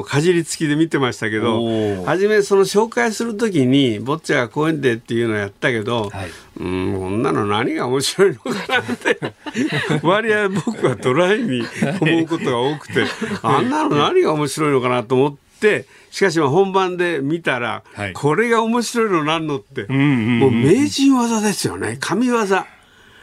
かじりつきで見てましたけど、初めその紹介するときに、坊ちゃんがこういうんでっていうのをやったけど、はい、うん、こんなの何が面白いのかなって、割合僕はドライに思うことが多くて、あんなの何が面白いのかなと思って、しかし本番で見たら、はい、これが面白いのなんのって、うんうんうん、もう名人技ですよね、神業。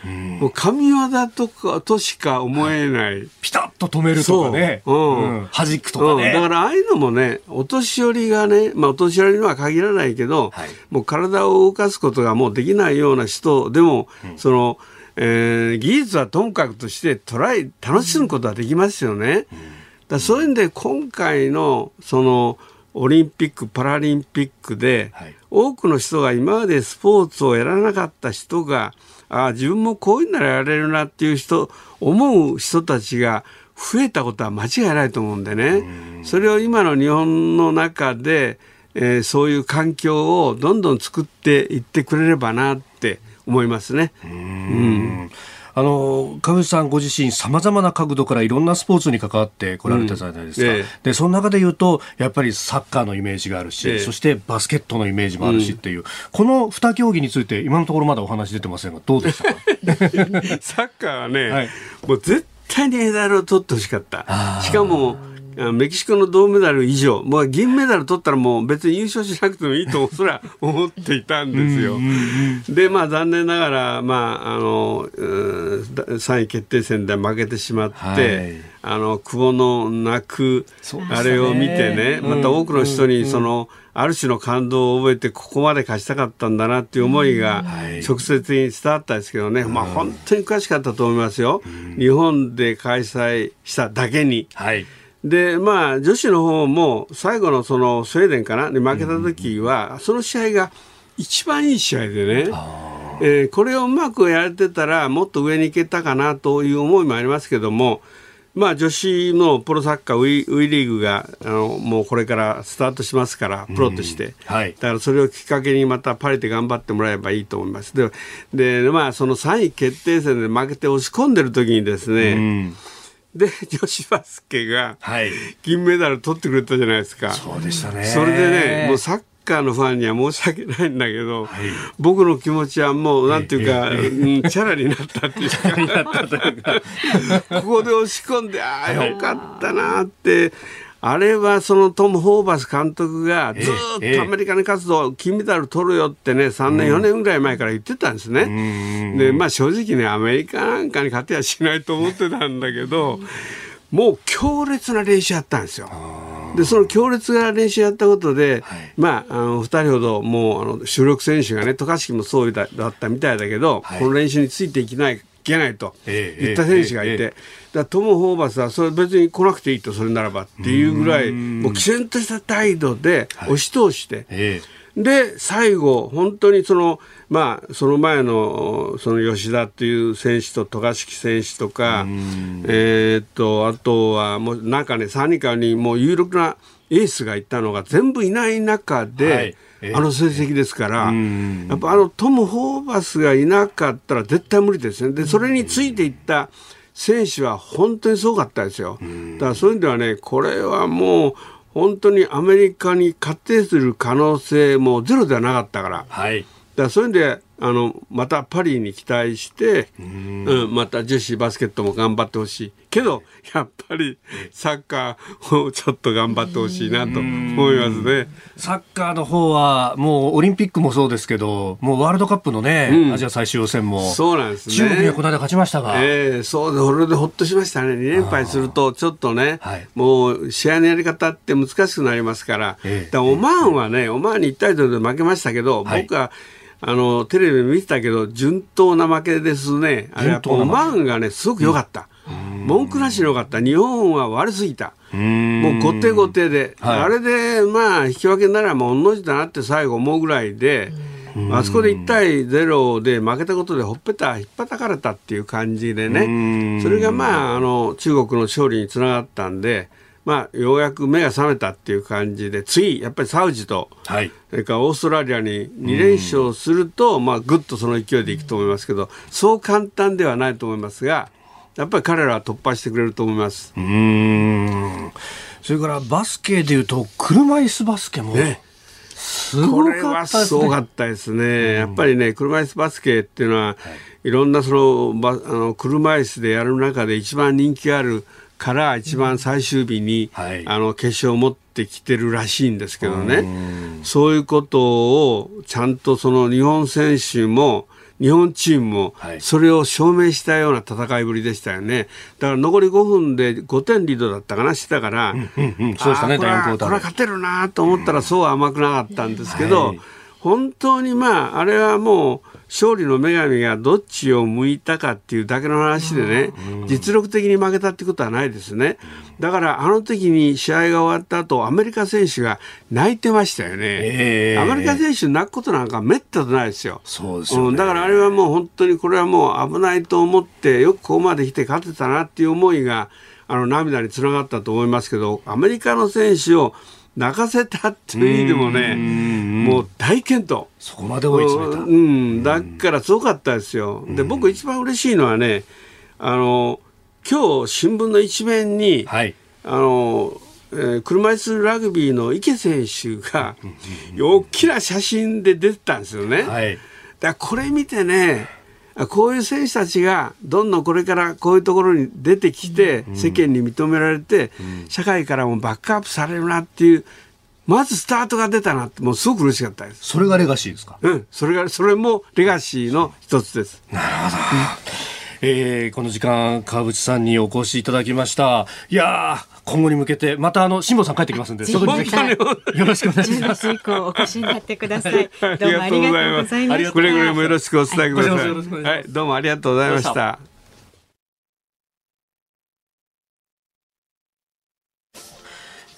もう神業とかとしか思えない。ピタッと止めるとかね。う、ん、弾くとかね、うん、だからああいうのもね、お年寄りがね、まあお年寄りには限らないけど、はい、もう体を動かすことがもうできないような人でも、うん、その、えー、技術はともかくとしてトライ、楽しむことはできますよね。だそういう意味で今回のそのオリンピック・パラリンピックで、はい、多くの人が今までスポーツをやらなかった人がああ自分もこういうならやれるなっていう人思う人たちが増えたことは間違いないと思うんでね。それを今の日本の中で、えー、そういう環境をどんどん作っていってくれればなって思いますね。うんあの川口さんご自身さまざまな角度からいろんなスポーツに関わってこられたじゃないですか、うん。ええ、でその中で言うとやっぱりサッカーのイメージがあるし、え、そしてバスケットのイメージもあるしっていう、うん、この2競技について今のところまだお話出てませんがどうでしたか？サッカーはね、はい、もう絶対にメダルを取ってほしかった。しかもメキシコの銅メダル以上、まあ、銀メダル取ったらもう別に優勝しなくてもいいと それは思っていたんですよ。で、まあ残念ながら、まあ、あの、3位決定戦で負けてしまって、はい、あの、久保の泣く、あれを見てね、また多くの人にその、ある種の感動を覚えてここまで勝ちたかったんだなっていう思いが直接に伝わったんですけどね、まあ本当に悔しかったと思いますよ。日本で開催しただけに。はいで、まあ、女子の方も最後のそのスウェーデンかな？に負けた時は、その試合が一番いい試合でね、えー、これをうまくやれてたらもっと上に行けたかなという思いもありますけども、まあ、女子のプロサッカーウィウィリーグがあのもうこれからスタートしますからプロとして、うんはい、だからそれをきっかけにまたパリで頑張ってもらえばいいと思います。でで、まあ、その3位決定戦で負けて押し込んでる時にですね、うんで女子バスケが銀メダル取ってくれたじゃないですか、はい、そうでしたね。それでねもうサッカーのファンには申し訳ないんだけど、はい、僕の気持ちはもうなんていうか、うん、チャラになったっていうか。ここで押し込んでああよかったなって。あれはそのトム・ホーバス監督がずっとアメリカの活動、金メダル取るよってね、3年、4年ぐらい前から言ってたんですね。で、まあ正直ね、アメリカなんかに勝てはしないと思ってたんだけど、もう強烈な練習やったんですよ。でその強烈な練習やったことで、はい、まああの2人ほどもうあの主力選手がね渡嘉敷もそうだったみたいだけど、はい、この練習についていけないけないと言った選手がいて、だトム・ホーバスはそれ別に来なくていいとそれならばっていうぐらいもう毅然とした態度で押し通して、で最後本当にそのまあその前のその吉田という選手と渡嘉敷選手とかえっとあとはもうなんかね3人かにもう有力なエースがいたのが全部いない中で、はい。えー、あの成績ですから、やっぱあのトム・ホーバスがいなかったら絶対無理ですね。で、それについていった選手は本当にすごかったですよ。だからそういう意味ではね、これはもう、本当にアメリカに勝定する可能性もゼロではなかったから。はい。だからそういう意味で、あのまたパリに期待して、うん、また女子バスケットも頑張ってほしい。けどやっぱりサッカーをちょっと頑張ってほしいなと思いますね。サッカーの方はもうオリンピックもそうですけどもうワールドカップのね、うん、アジア最終予選もそうなんですね。中国にはこの間勝ちましたが、えー、そうでそれでほっとしましたね。2連敗するとちょっとね、はい、もう試合のやり方って難しくなりますから、えー、オマーンはねオマーンに1対0で負けましたけど、はい、僕はあのテレビ見てたけど順当な負けですね。あれはオマーンがねすごく良かった、うん、文句なし良かった。日本は悪すぎた。もう後手後手で、はい、あれでまあ引き分けならもう同じだなって最後思うぐらいで、あそこで1対0で負けたことでほっぺた引っ叩かれたっていう感じでね。それがまああの中国の勝利につながったんで。まあ、ようやく目が覚めたっていう感じで次、やっぱりサウジと、はい、それからオーストラリアに2連勝すると、まあ、ぐっとその勢いでいくと思いますけどそう簡単ではないと思いますがやっぱり彼らは突破してくれると思います。うんそれからバスケでいうと車椅子バスケも、ね、すごかったですね。これはすごかったですね。やっぱりね車椅子バスケっていうのは、はい、いろんなそのあの車椅子でやる中で一番人気があるから一番最終日に、はい、あの決勝を持ってきてるらしいんですけどね、そういうことをちゃんとその日本選手も日本チームもそれを証明したような戦いぶりでしたよね。だから残り5分で5点リードだったかな、してたから、うんうんうん、そうしたね、これは勝てるなと思ったらそうは甘くなかったんですけど、はい、本当にまあ、あれはもう、勝利の女神がどっちを向いたかっていうだけの話でね、実力的に負けたってことはないですね。だからあの時に試合が終わった後、アメリカ選手が泣いてましたよね。えー、アメリカ選手泣くことなんかめったとないですよ。そうですよ、ねうん、だからあれはもう本当にこれはもう危ないと思って、よくここまで来て勝てたなっていう思いが、あの涙につながったと思いますけど、アメリカの選手を泣かせたっていう意味でもね、もう大健闘。そこまで追い詰めた。うん、だからすごかったですよ。で、僕一番嬉しいのはね、あの、今日新聞の一面に、はい、あの、えー、車椅子ラグビーの池選手が大きな写真で出てたんですよね。はい、だこれ見てねこういう選手たちがどんどんこれからこういうところに出てきて、世間に認められて、社会からもバックアップされるなっていうまずスタートが出たなってもうすごく嬉しかったです。それがレガシーですか？うん。それがそれもレガシーの一つです。なるほど、えー、この時間川淵さんにお越しいただきました。いや今後に向けてまたあの辛坊さん帰ってきますんでそこにぜひよろしくお願いします。以降お越しになってくださ い。どうもありがとうございましたくれぐれもよろしくお伝えください、はい、はい、どうもありがとうございました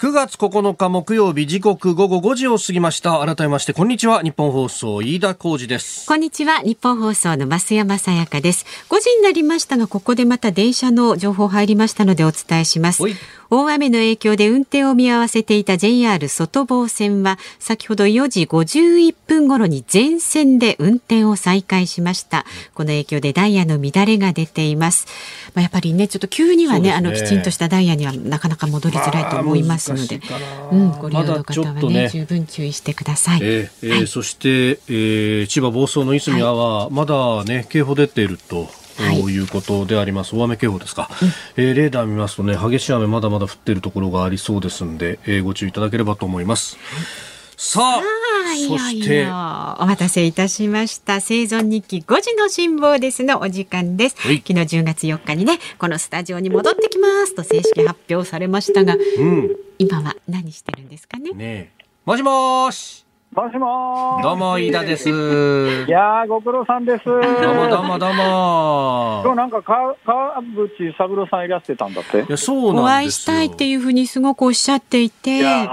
9月9日木曜日時刻午後5時を過ぎました。改めましてこんにちは。日本放送飯田浩二です。こんにちは。日本放送の増山さやかです。5時になりましたがここでまた電車の情報入りましたのでお伝えします。大雨の影響で運転を見合わせていた JR 外房線は先ほど4時51分頃に全線で運転を再開しました。この影響でダイヤの乱れが出ていますまあ、やっぱりねちょっと急にはね、ね、あのきちんとしたダイヤにはなかなか戻りづらいと思いますので、うん、ご利用の方はねね、十分注意してください、えーはい、そして、えー、千葉房総の泉は、はい、まだね警報出ているととい。うことであります、大雨警報ですか、うん、えー、レーダー見ますとね激しい雨まだまだ降っているところがありそうですので、えー、ご注意いただければと思います。さあそして。お待たせいたしました。生存日記5時の辛抱ですのお時間です、はい、昨日10月4日にねこのスタジオに戻ってきますと正式発表されましたが、うん、今は何してるんですかね？ねもしもしもしもどうも、飯田です。いやご苦労さんです。どうもどうもどうも。今日なんか川、川口三郎さんいらしてたんだって？いや、そうお会いしたいっていうふうにすごくおっしゃっていて。いや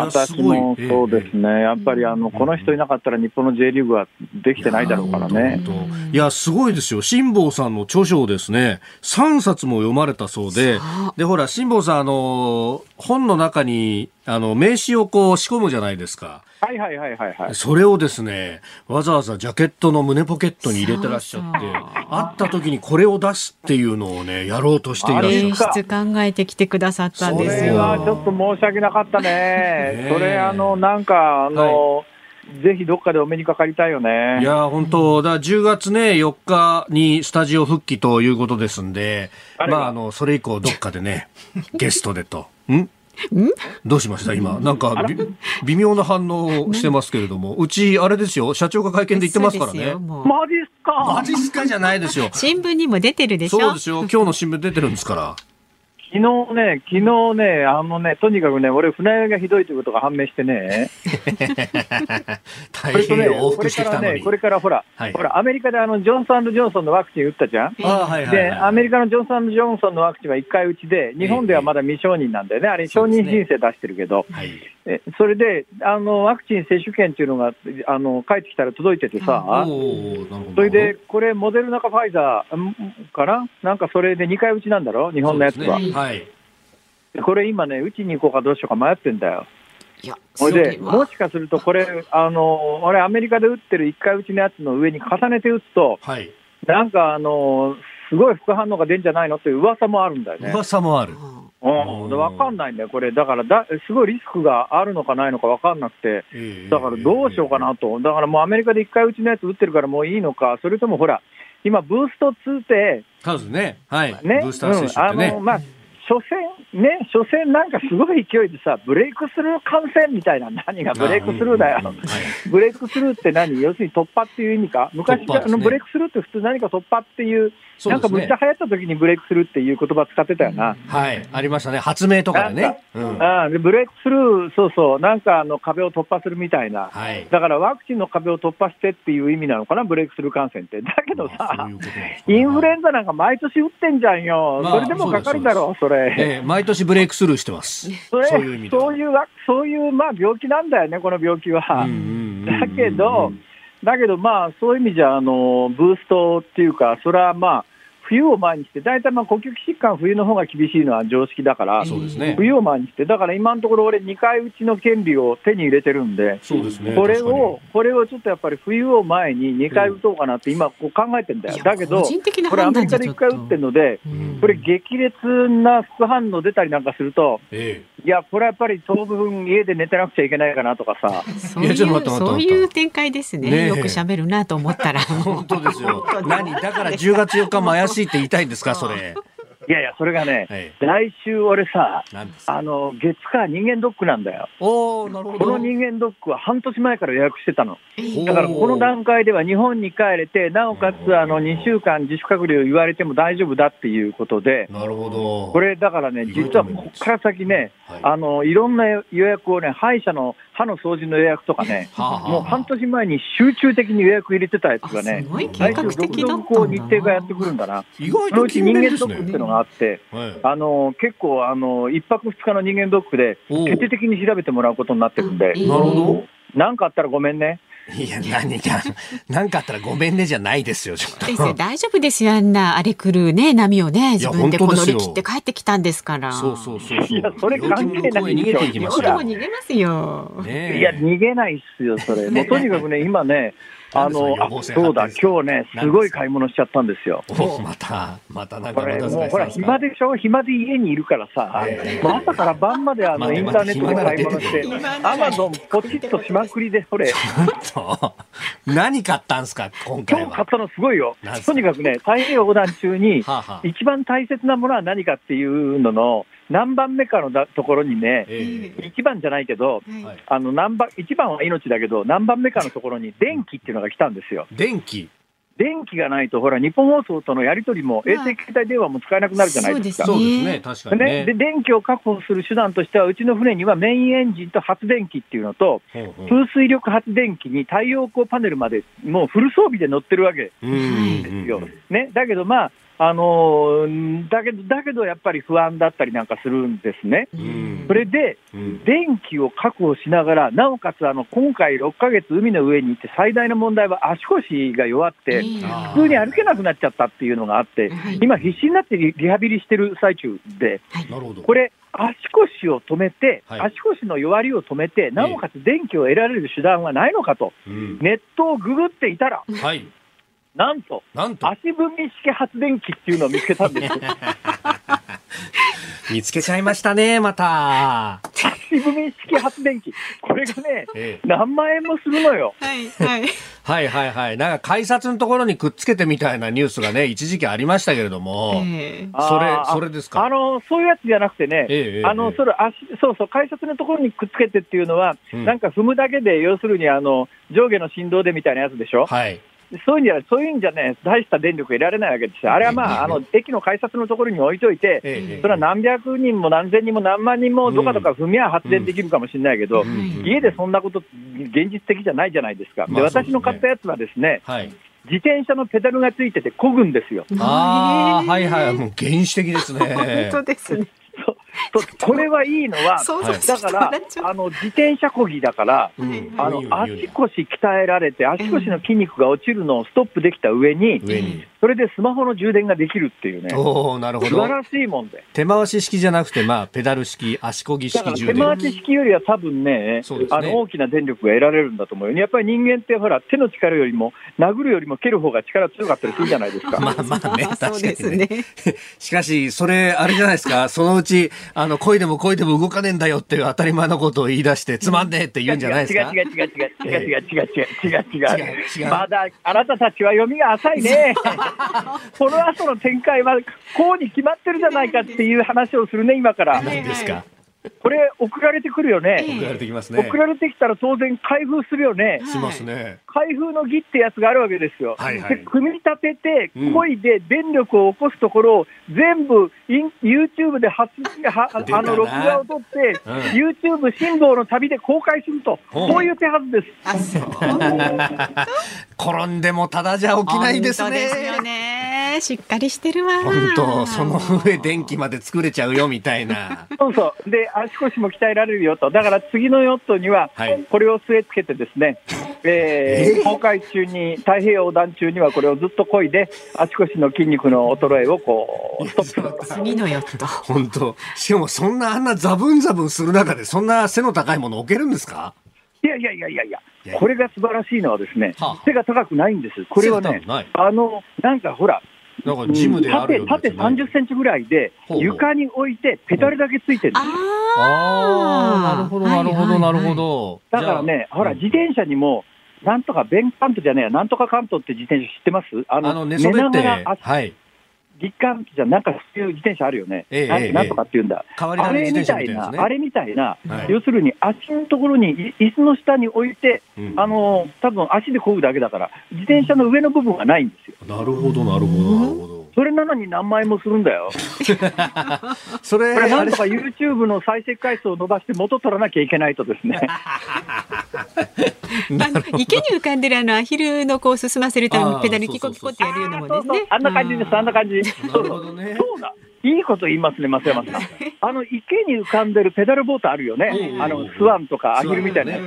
私もそうですね。やっぱりあの、この人いなかったら日本の J リーグはできてないだろうからね。いや、すごいですよ。辛坊さんの著書をですね、3冊も読まれたそうで、で、ほら、辛坊さん、あの、本の中に、あの、名刺をこう仕込むじゃないですか。はいはいはいはい、はい。それをですね、わざわざジャケットの胸ポケットに入れてらっしゃって、会った時にこれを出すっていうのをね、やろうとしていらっしゃる。演出考えてきてくださったんですよ。それはちょっと申し訳なかったね。ねそれ、あの、なんか、あの、はいぜひどっかでお目にかかりたいよね。いや、本当だ、10月ね、4日にスタジオ復帰ということですんで、まあ、あの、それ以降どっかでね、ゲストでと。ん？どうしました？今。なんか微妙な反応をしてますけれども。うち、あれですよ。社長が会見で言ってますからね。マジっすか？マジっすか？じゃないですよ。新聞にも出てるでしょ？そうですよ。今日の新聞出てるんですから。昨日ね、昨日ね、あのね、とにかくね、俺、船酔いがひどいということが判明してね、大変往復してきたのに、ね、これからほら、はい、ほら、アメリカであのジョンソンジョンソンのワクチン打ったじゃん、で、アメリカのジョンソンジョンソンのワクチンは1回打ちで、日本ではまだ未承認なんだよね、あれ、承認申請出してるけど、はい、えそれであのワクチン接種券っていうのがあの帰ってきたら届いててさ、それでこれ、モデルナかファイザーかな、なんかそれで2回打ちなんだろ、日本のやつは。はい、これ今ね、打ちに行こうかどうしようか迷ってんだよ。いやそれで、もしかするとこれ、あの俺、アメリカで打ってる1回打ちのやつの上に重ねて打つと、はい、なんか、あのすごい副反応が出るんじゃないのっていう噂もあるんだよね。噂もある。うん、分かんないんだよ、これ、だからだ、すごいリスクがあるのかないのか分かんなくて、だからどうしようかなと、だからもうアメリカで1回打ちのやつ打ってるからもういいのか、それともほら、今、ブースト2って、そうですね、はい、ね、ブースター接種ってね。うん、あのまあ所詮、ね、所詮なんかすごい勢いでさ、ブレイクスルー感染みたいな、何がブレイクスルーだよ、ブレイクスルーって何、要するに突破っていう意味か、昔、ね、のブレイクスルーって普通、何か突破っていう、なんかむっちゃ流行った時にブレイクスルーっていう言葉使ってたよな。はい、ありましたね、発明とかでね。うん、あでブレイクスルー、そうそう、なんかあの壁を突破するみたいな、はい、だからワクチンの壁を突破してっていう意味なのかな、ブレイクスルー感染って。だけどさ、インフルエンザなんか毎年打ってんじゃんよ、まあ、それでもかかるだろう、それ。えー、毎年ブレイクスルーしてます。それそういうそういうそういうまあ病気なんだよね、この病気は。だけど、だけどまあそういう意味じゃあのブーストっていうか、それはまあ冬を前にして、大体まあ呼吸器疾患、冬の方が厳しいのは常識だから、そうですね、冬を前にして、だから今のところ、俺、2回打ちの権利を手に入れてるんで、そうですね、これを、これをちょっとやっぱり冬を前に2回打とうかなって、今、こう考えてるんだよ、だけど、これ、アメリカで1回打ってるので、これ、激烈な副反応出たりなんかすると、ええ、いや、これはやっぱり当分、家で寝てなくちゃいけないかなとかさ、そういうそういう展開ですね、ねよくしゃべるなと思ったら。本当ですよ。何だから10月4日も怪しいいって言いたいんですか、それ。いやいや、それがね、はい、来週俺さ、あの、月火人間ドックなんだよ。おなるほど。この人間ドックは半年前から予約してたの。だからこの段階では日本に帰れて、なおかつあの2週間自主隔離を言われても大丈夫だっていうことで、なるほど。これだからね、実はここから先ね、はい、あの、いろんな予約をね、歯医者の歯の掃除の予約とかね、もう半年前に集中的に予約入れてたやつがね、来週続々こう日程がやってくるんだな。意外と人間ドックっていうのがあって、あの結構あの、1泊2日の人間ドックで、徹底的に調べてもらうことになってるんで、なるほど。なんかあったらごめんね。いや、何か、何かあったらごめんねじゃないですよ、ちょっと。先生、大丈夫ですよ、あんな荒れ狂うね、波をね、自分でこ乗り切って帰ってきたんですから。そうそうそういや、それ関係ない。逃げていきますよ。逃げますよ。いや、逃げないっすよ、それ。もうとにかくね、今ね、あのそうだ、今日ね、すごい買い物しちゃったんですよ。また、またなんか、これ、もうほら、暇でしょ、暇で家にいるからさ、朝から晩まであのインターネットで買い物して、アマゾンポチッとしまくりで、これ。何買ったんすか、今回今日買ったのすごいよ。とにかくね、太平洋横断中に、一番大切なものは何かっていうのの、何番目かのだところにね、えー、1番じゃないけど、はい、あの何番1番は命だけど、何番目かのところに電気っていうのが来たんですよ。電気。電気がないと、ほら、日本放送とのやり取りも、衛星携帯電話も使えなくなるじゃないですか。そうですね、確かに、ね、で電気を確保する手段としては、うちの船にはメインエンジンと発電機っていうのと、風水力発電機に太陽光パネルまで、もうフル装備で乗ってるわけですよ。ね、だけど、まあ、あのだけど、だけどやっぱり不安だったりなんかするんですね。それで、電気を確保しながら、なおかつあの今回6ヶ月海の上に行って最大の問題は足腰が弱って、普通に歩けなくなっちゃったっていうのがあって、今必死になってリハビリしてる最中で、これ、足腰を止めて、足腰の弱りを止めて、なおかつ電気を得られる手段はないのかと、ネットをググっていたら、なんと、なんと足踏み式発電機っていうのを見つけたんです 見つけちゃいましたね、また。足踏み式発電機。これがね、ええ、何万円もするのよ。はい、はい。はいはいはい。なんか改札のところにくっつけてみたいなニュースがね、一時期ありましたけれども、えー、それ、それですか？あの、そういうやつじゃなくてね、えー、あの、それ、足、そうそう、改札のところにくっつけてっていうのは、うん、なんか踏むだけで、要するに、あの、上下の振動でみたいなやつでしょ？はい。そういうんじゃ、そういうんじゃね、大した電力得られないわけですよ。あれはまあ、あの、駅の改札のところに置いといて、それは何百人も何千人も何万人もどかどか踏みは発電できるかもしれないけど、家でそんなこと、現実的じゃないじゃないですか。で、私の買ったやつはですね、自転車のペダルがついてて漕ぐんですよ。ああ、はいはい、もう原始的ですね。本当ですね。これはいいのは、だから、あの自転車こぎだから、うん、あの足腰鍛えられて、足腰の筋肉が落ちるのをストップできた上に、うん、それでスマホの充電ができるっていうね、おなるほど。素晴らしいもんで。手回し式じゃなくて、まあ、ペダル式、足こぎ式充電。手回し式よりは多分ね、ね。あの大きな電力が得られるんだと思うよ、ね、やっぱり人間ってほら、手の力よりも、殴るよりも蹴る方が力強かったりするじゃないですか。まあまあね、確かにね。しかし、それ、あれじゃないですか、そのうち、あの、恋でも恋でも動かねえんだよっていう当たり前のことを言い出して、つまんねえって言うんじゃないですか？違う違う違う違う違う違う違う違う違う違う。まだ、あなたたちは読みが浅いね。この後の展開は、こうに決まってるじゃないかっていう話をするね、今から。何ですか？これ、送られてくるよね。送られてきますね。送られてきたら当然開封するよね。しますね。開封の儀ってやつがあるわけですよ。はいはい、で組み立てて、漕いで電力を起こすところを全部、YouTube で発はあの録画を取って、うん、YouTube 辛抱の旅で公開すると、こういう手はずです。転んでもただじゃ起きないですね。ですよね。しっかりしてるわ。本当、その上電気まで作れちゃうよみたいな。そうそう。で、足腰も鍛えられるよと。だから次のヨットには、これを据え付けてですね、えー、航海中に、太平洋横断中にはこれをずっと漕いで、足腰の筋肉の衰えをこう、ストップすると。次のヨット。本当。しかもそんなあんなザブンザブンする中で、そんな背の高いもの置けるんですか？いやいやいやいやいや、これが素晴らしいのはですね、はあ、背が高くないんです。これはね、あの、なんかほら、なんかジムである縦縦30センチぐらいで、床に置いて、ペダルだけついてるんですよ。ああ、なるほど、なるほど、なるほど。だからね、ほら、自転車にも、なんとかベンカントじゃねえや、なんとかカントって自転車知ってます？あの、寝そべって、はい。実感じゃなんかそういう自転車あるよね、ええ、なんとかっていうんだ、あれみたいな、あれみたいな、要するに足のところに、椅子の下に置いて、うん、あの多分足で漕ぐだけだから、自転車の上の部分がないんですよ。なるほど、なるほど、なるほど。それなのに何万円もするんだよ。それ、これなんとか YouTube の再生回数を伸ばして元取らなきゃいけないとですね。池に浮かんでるあのアヒルのこう進ませるためにペダルキコキコってやるようなもんですね。あんな感じです、あんな感じ。そうだ。いいこと言いますね、松山さん。あの池に浮かんでるペダルボートあるよね。あのスワンとかアヒルみたいなやつ。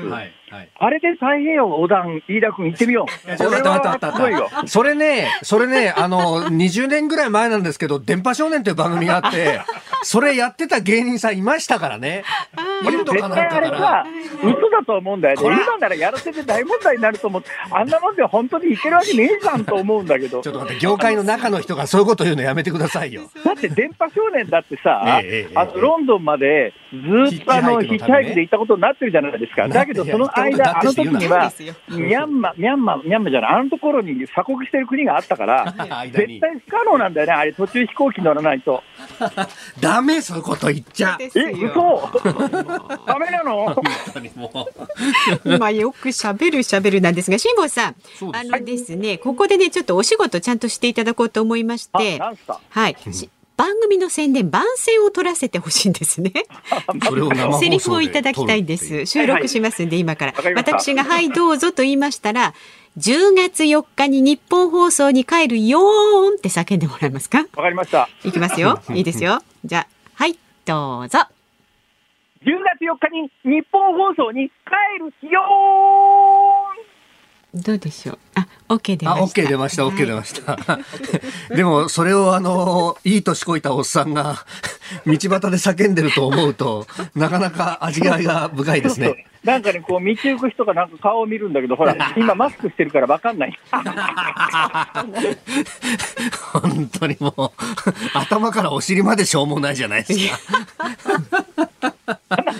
あれで太平洋横断、飯田君行ってみよう。それはそれね、それね、あの、20年ぐらい前なんですけど、電波少年という番組があって、それやってた芸人さんいましたからね。いるかなあれさ、嘘だと思うんだよね。今ならやらせて大問題になると思って、あんなもんで本当にいけるわけねえじゃんと思うんだけど。ちょっと待って、業界の中の人がそういうこと言うのやめてくださいよ。だって電波少年だってさ、あのロンドンまでずっとあのヒッチハイクで行ったことになってるじゃないですか。だけどその間、あの時には、ミャンマー、ミャンマー、ミャンマーじゃない、あのところに鎖国してる国があったから、絶対不可能なんだよね、あれ、途中飛行機乗らないと。ダメ、そういうこと言っちゃ。え、嘘。ダメなの。まあよく喋る喋るなんですが、辛坊さん、あのですね、ここでねちょっとお仕事ちゃんとしていただこうと思いまして、はい。番組の宣伝番宣を取らせてほしいんですね。セリフをいただきたいです。収録しますんで、今から。私がはいどうぞと言いましたら、10月4日に日本放送に帰るよーんって叫んでもらえますか？わかりました。いきますよ。いいですよ。じゃあ、はい、どうぞ。10月4日に日本放送に帰るよーんどうでしょう？あ、OK 出ました。あ、OK 出ました、OK 出ました。でも、それをあの、いい年こいたおっさんが、道端で叫んでると思うと、なかなか味わいが深いですね。なんかね、こう、道行く人がなんか顔を見るんだけど、ほら、今マスクしてるから分かんない。本当にもう、頭からお尻までしょうもないじゃないですか。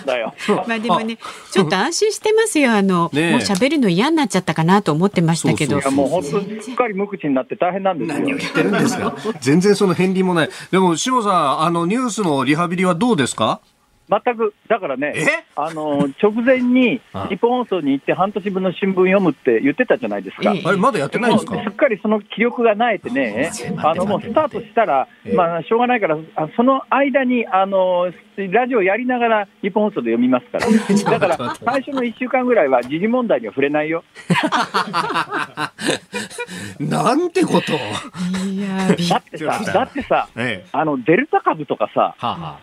だよ。まあでもね、ちょっと安心してますよ。あの、ね、もう喋るの嫌になっちゃったかなと思ってましたけど。いやもう本当にすっかり無口になって大変なんですよ。何を言ってるんですか。全然その片鱗もない。でも、下さん、あのニュースのリハビリはどうですか？全く、だからね、あの直前に日本放送に行って半年分の新聞読むって言ってたじゃないですか。あれ、まだやってないんですか？すっかりその気力がないってね、あのもうスタートしたら、まあ、しょうがないから、その間にあのラジオやりながら日本放送で読みますから、だから最初の1週間ぐらいは時事問題には触れないよ。なんてこと。いやだってさ、だってさ、ええ、あのデルタ株とかさ、はあはあ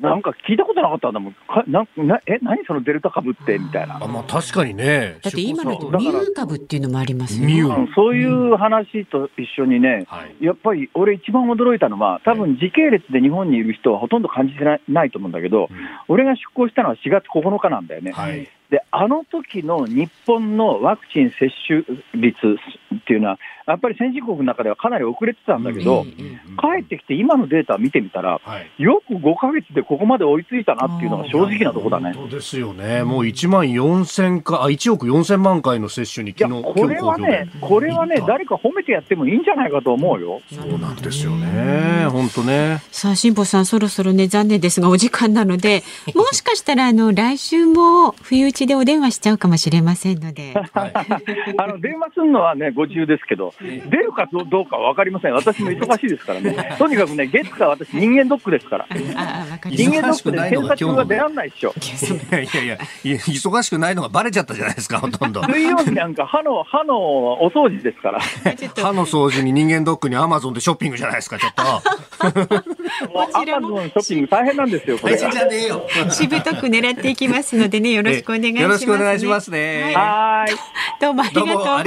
なんか聞いたことなかったんだもん。かななえ、何そのデルタ株って？みたいな。あまあ確かにね。だって今のミュー株っていうのもありますよね。そういう話と一緒にね、うん、やっぱり俺一番驚いたのは、多分時系列で日本にいる人はほとんど感じてないないと思うんだけど、うん、俺が出航したのは4月9日なんだよね。はいであの時の日本のワクチン接種率っていうのは、やっぱり先進国の中ではかなり遅れてたんだけど、帰ってきて今のデータを見てみたら、よく5か月でここまで追いついたなっていうのが正直なとこだね。本当ですよね、もう1万4000か、あ1億4000万回の接種に昨日これはね、これはね、誰か褒めてやってもいいんじゃないかと思うよ。そうなんですよね、本当ね。さあ、辛坊さん、そろそろね、残念ですが、お時間なので、もしかしたらあの来週も冬打ちでお電話しちゃうかもしれませんので。あの電話するのはね、ご自由ですけど、出るかどうかは分かりません。私も忙しいですからね。とにかくね、月か私人間ドックですから。人間ドックで検査中は出らんないでしょ。いやいやいや、忙しくないのがバレちゃったじゃないですか、ほとんど。水曜日なんか歯の、歯のお掃除ですから。歯の掃除に人間ドックにアマゾンでショッピングじゃないですか、ちょっと。アマゾンショッピング大変なんですよ、これ。しぶとく狙っていきますのでね、よろしくお願いします、ね、よろしくお願いしますね。はい。どうもあり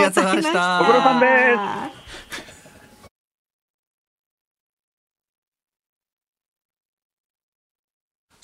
がとうございました。ご苦労さんです。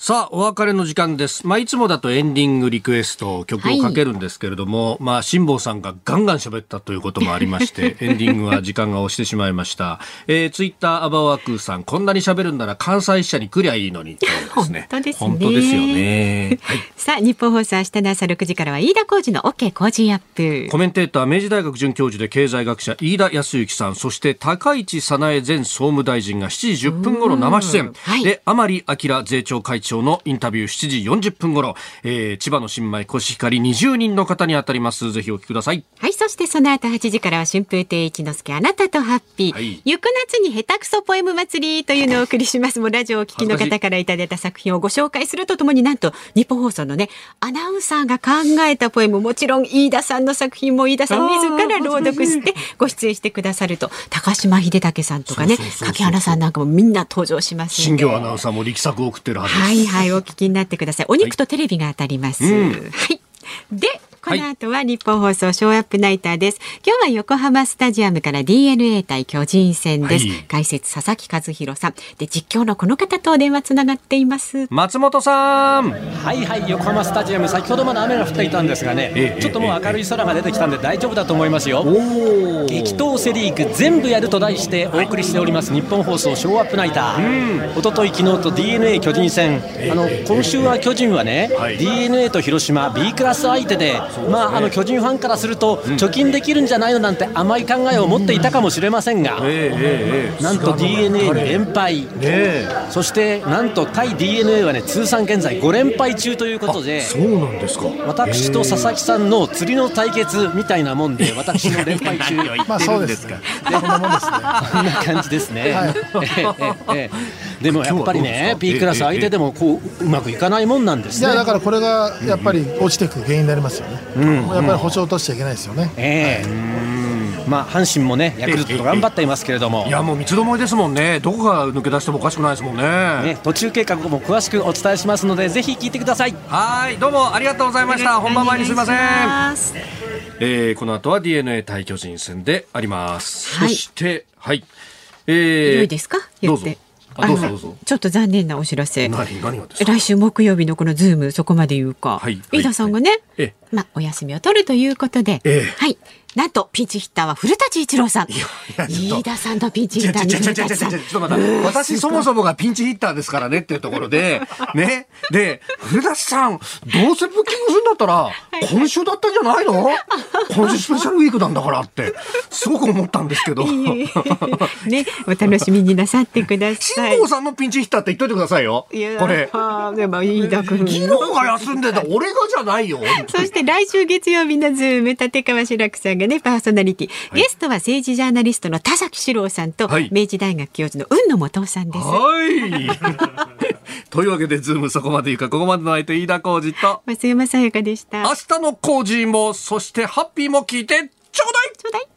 さあ、お別れの時間です。まあ、いつもだとエンディングリクエスト、曲をかけるんですけれども、はい、まあ、辛坊さんがガンガン喋ったということもありまして、エンディングは時間が押してしまいました。えー、ツイッターアバワークさん、こんなに喋るんなら関西支社に来りゃいいのに、ね。本当ですね。本当ですよね。はい、さあ、日本放送明日の朝6時からは飯田浩二の OK 工事アップ。コメンテーター、明治大学准教授で経済学者、飯田康之さん、そして高市早苗前総務大臣が7時10分頃生出演。はい、で、甘利明税調会長のインタビュー7時40分頃、えー、千葉の新米コシヒカリ20人の方に当たります。ぜひお聞きください。はい、そしてその後8時からは春風亭一之輔あなたとハッピー。はい、行く夏に下手くそポエム祭りというのをお送りします。もうラジオをお聞きの方からいただいた作品をご紹介するとともになんと日本放送のね、アナウンサーが考えたポエム、もちろん飯田さんの作品も飯田さん自ら朗読してご出演してくださると、高島秀武さんとかね、柿原さんなんかもみんな登場します新業アナウンサーも力作を送ってるはずはいはい、お聞きになってください。お肉とテレビが当たります。はい。うん、はいでこの後は日本放送ショーアップナイターです。今日は横浜スタジアムから DNA 対巨人戦です。はい、解説佐々木和弘さん。で、実況のこの方と電話つながっています。松本さん。はいはい、横浜スタジアム、先ほどまで雨が降っていたんですがね、ええ、ちょっともう明るい空が出てきたんで大丈夫だと思いますよ。激闘セリーグ全部やると題してお送りしております、日本放送ショーアップナイター。おととい昨日と DNA 巨人戦、あの今週は巨人はね、はい、DNA と広島 B クラス相手でまあ、あの巨人ファンからすると、貯金できるんじゃないのなんて甘い考えを持っていたかもしれませんが、なんと d n a に連敗、そしてなんと対 d n a はね通算現在5連敗中ということで、そうなんですか。私と佐々木さんの釣りの対決みたいなもんで、私の連敗中、まあそうですか、そんなもんですね。こんな感じですね。でもやっぱりね、P クラス相手でもこううまくいかないもんなんですね。いやだからこれがやっぱり落ちていく原因になりますよね。うん、やっぱり保証落としちゃいけないですよね。ええー、まあ阪神もねヤクルトと頑張っていますけれども、いやもう三つどもえですもんね。どこが抜け出してもおかしくないですもんね。ね途中計画も詳しくお伝えしますのでぜひ聞いてください。はいどうもありがとうございました。本番前にすみません。えー、この後は DNA 対巨人戦であります。はい、そしてはい。えー、いいですか？どうぞ。あどうぞどうぞちょっと残念なお知らせ来週木曜日のこのズームそこまで言うか、はい、飯田さんがね、はい、まあお休みを取るということで、ええ、はいなんとピンチヒッターは古舘伊知郎さん。飯田さんとピンチヒッターに古舘さん。ちょっと待って、私そもそもがピンチヒッターですからねっていうところで、ね。で、古舘さん、どうせブッキングするんだったら、今週だったんじゃないの今週スペシャルウィークなんだからって、すごく思ったんですけど。ね、お楽しみになさってください。辛坊さんのピンチヒッターって言っといてくださいよ。これ。でも飯田君。昨日が休んでた、俺がじゃないよ。そして来週月曜日のズーム、立川志らくさんががねパーソナリティ、はい、ゲストは政治ジャーナリストの田崎史郎さんと、はい、明治大学教授の海野素央さんです。はい。というわけでズームそこまで言うかここまでの相手飯田浩司と松山さやかでした。明日の浩二もそしてハッピーも聞いてちょうだい。ちょうだい。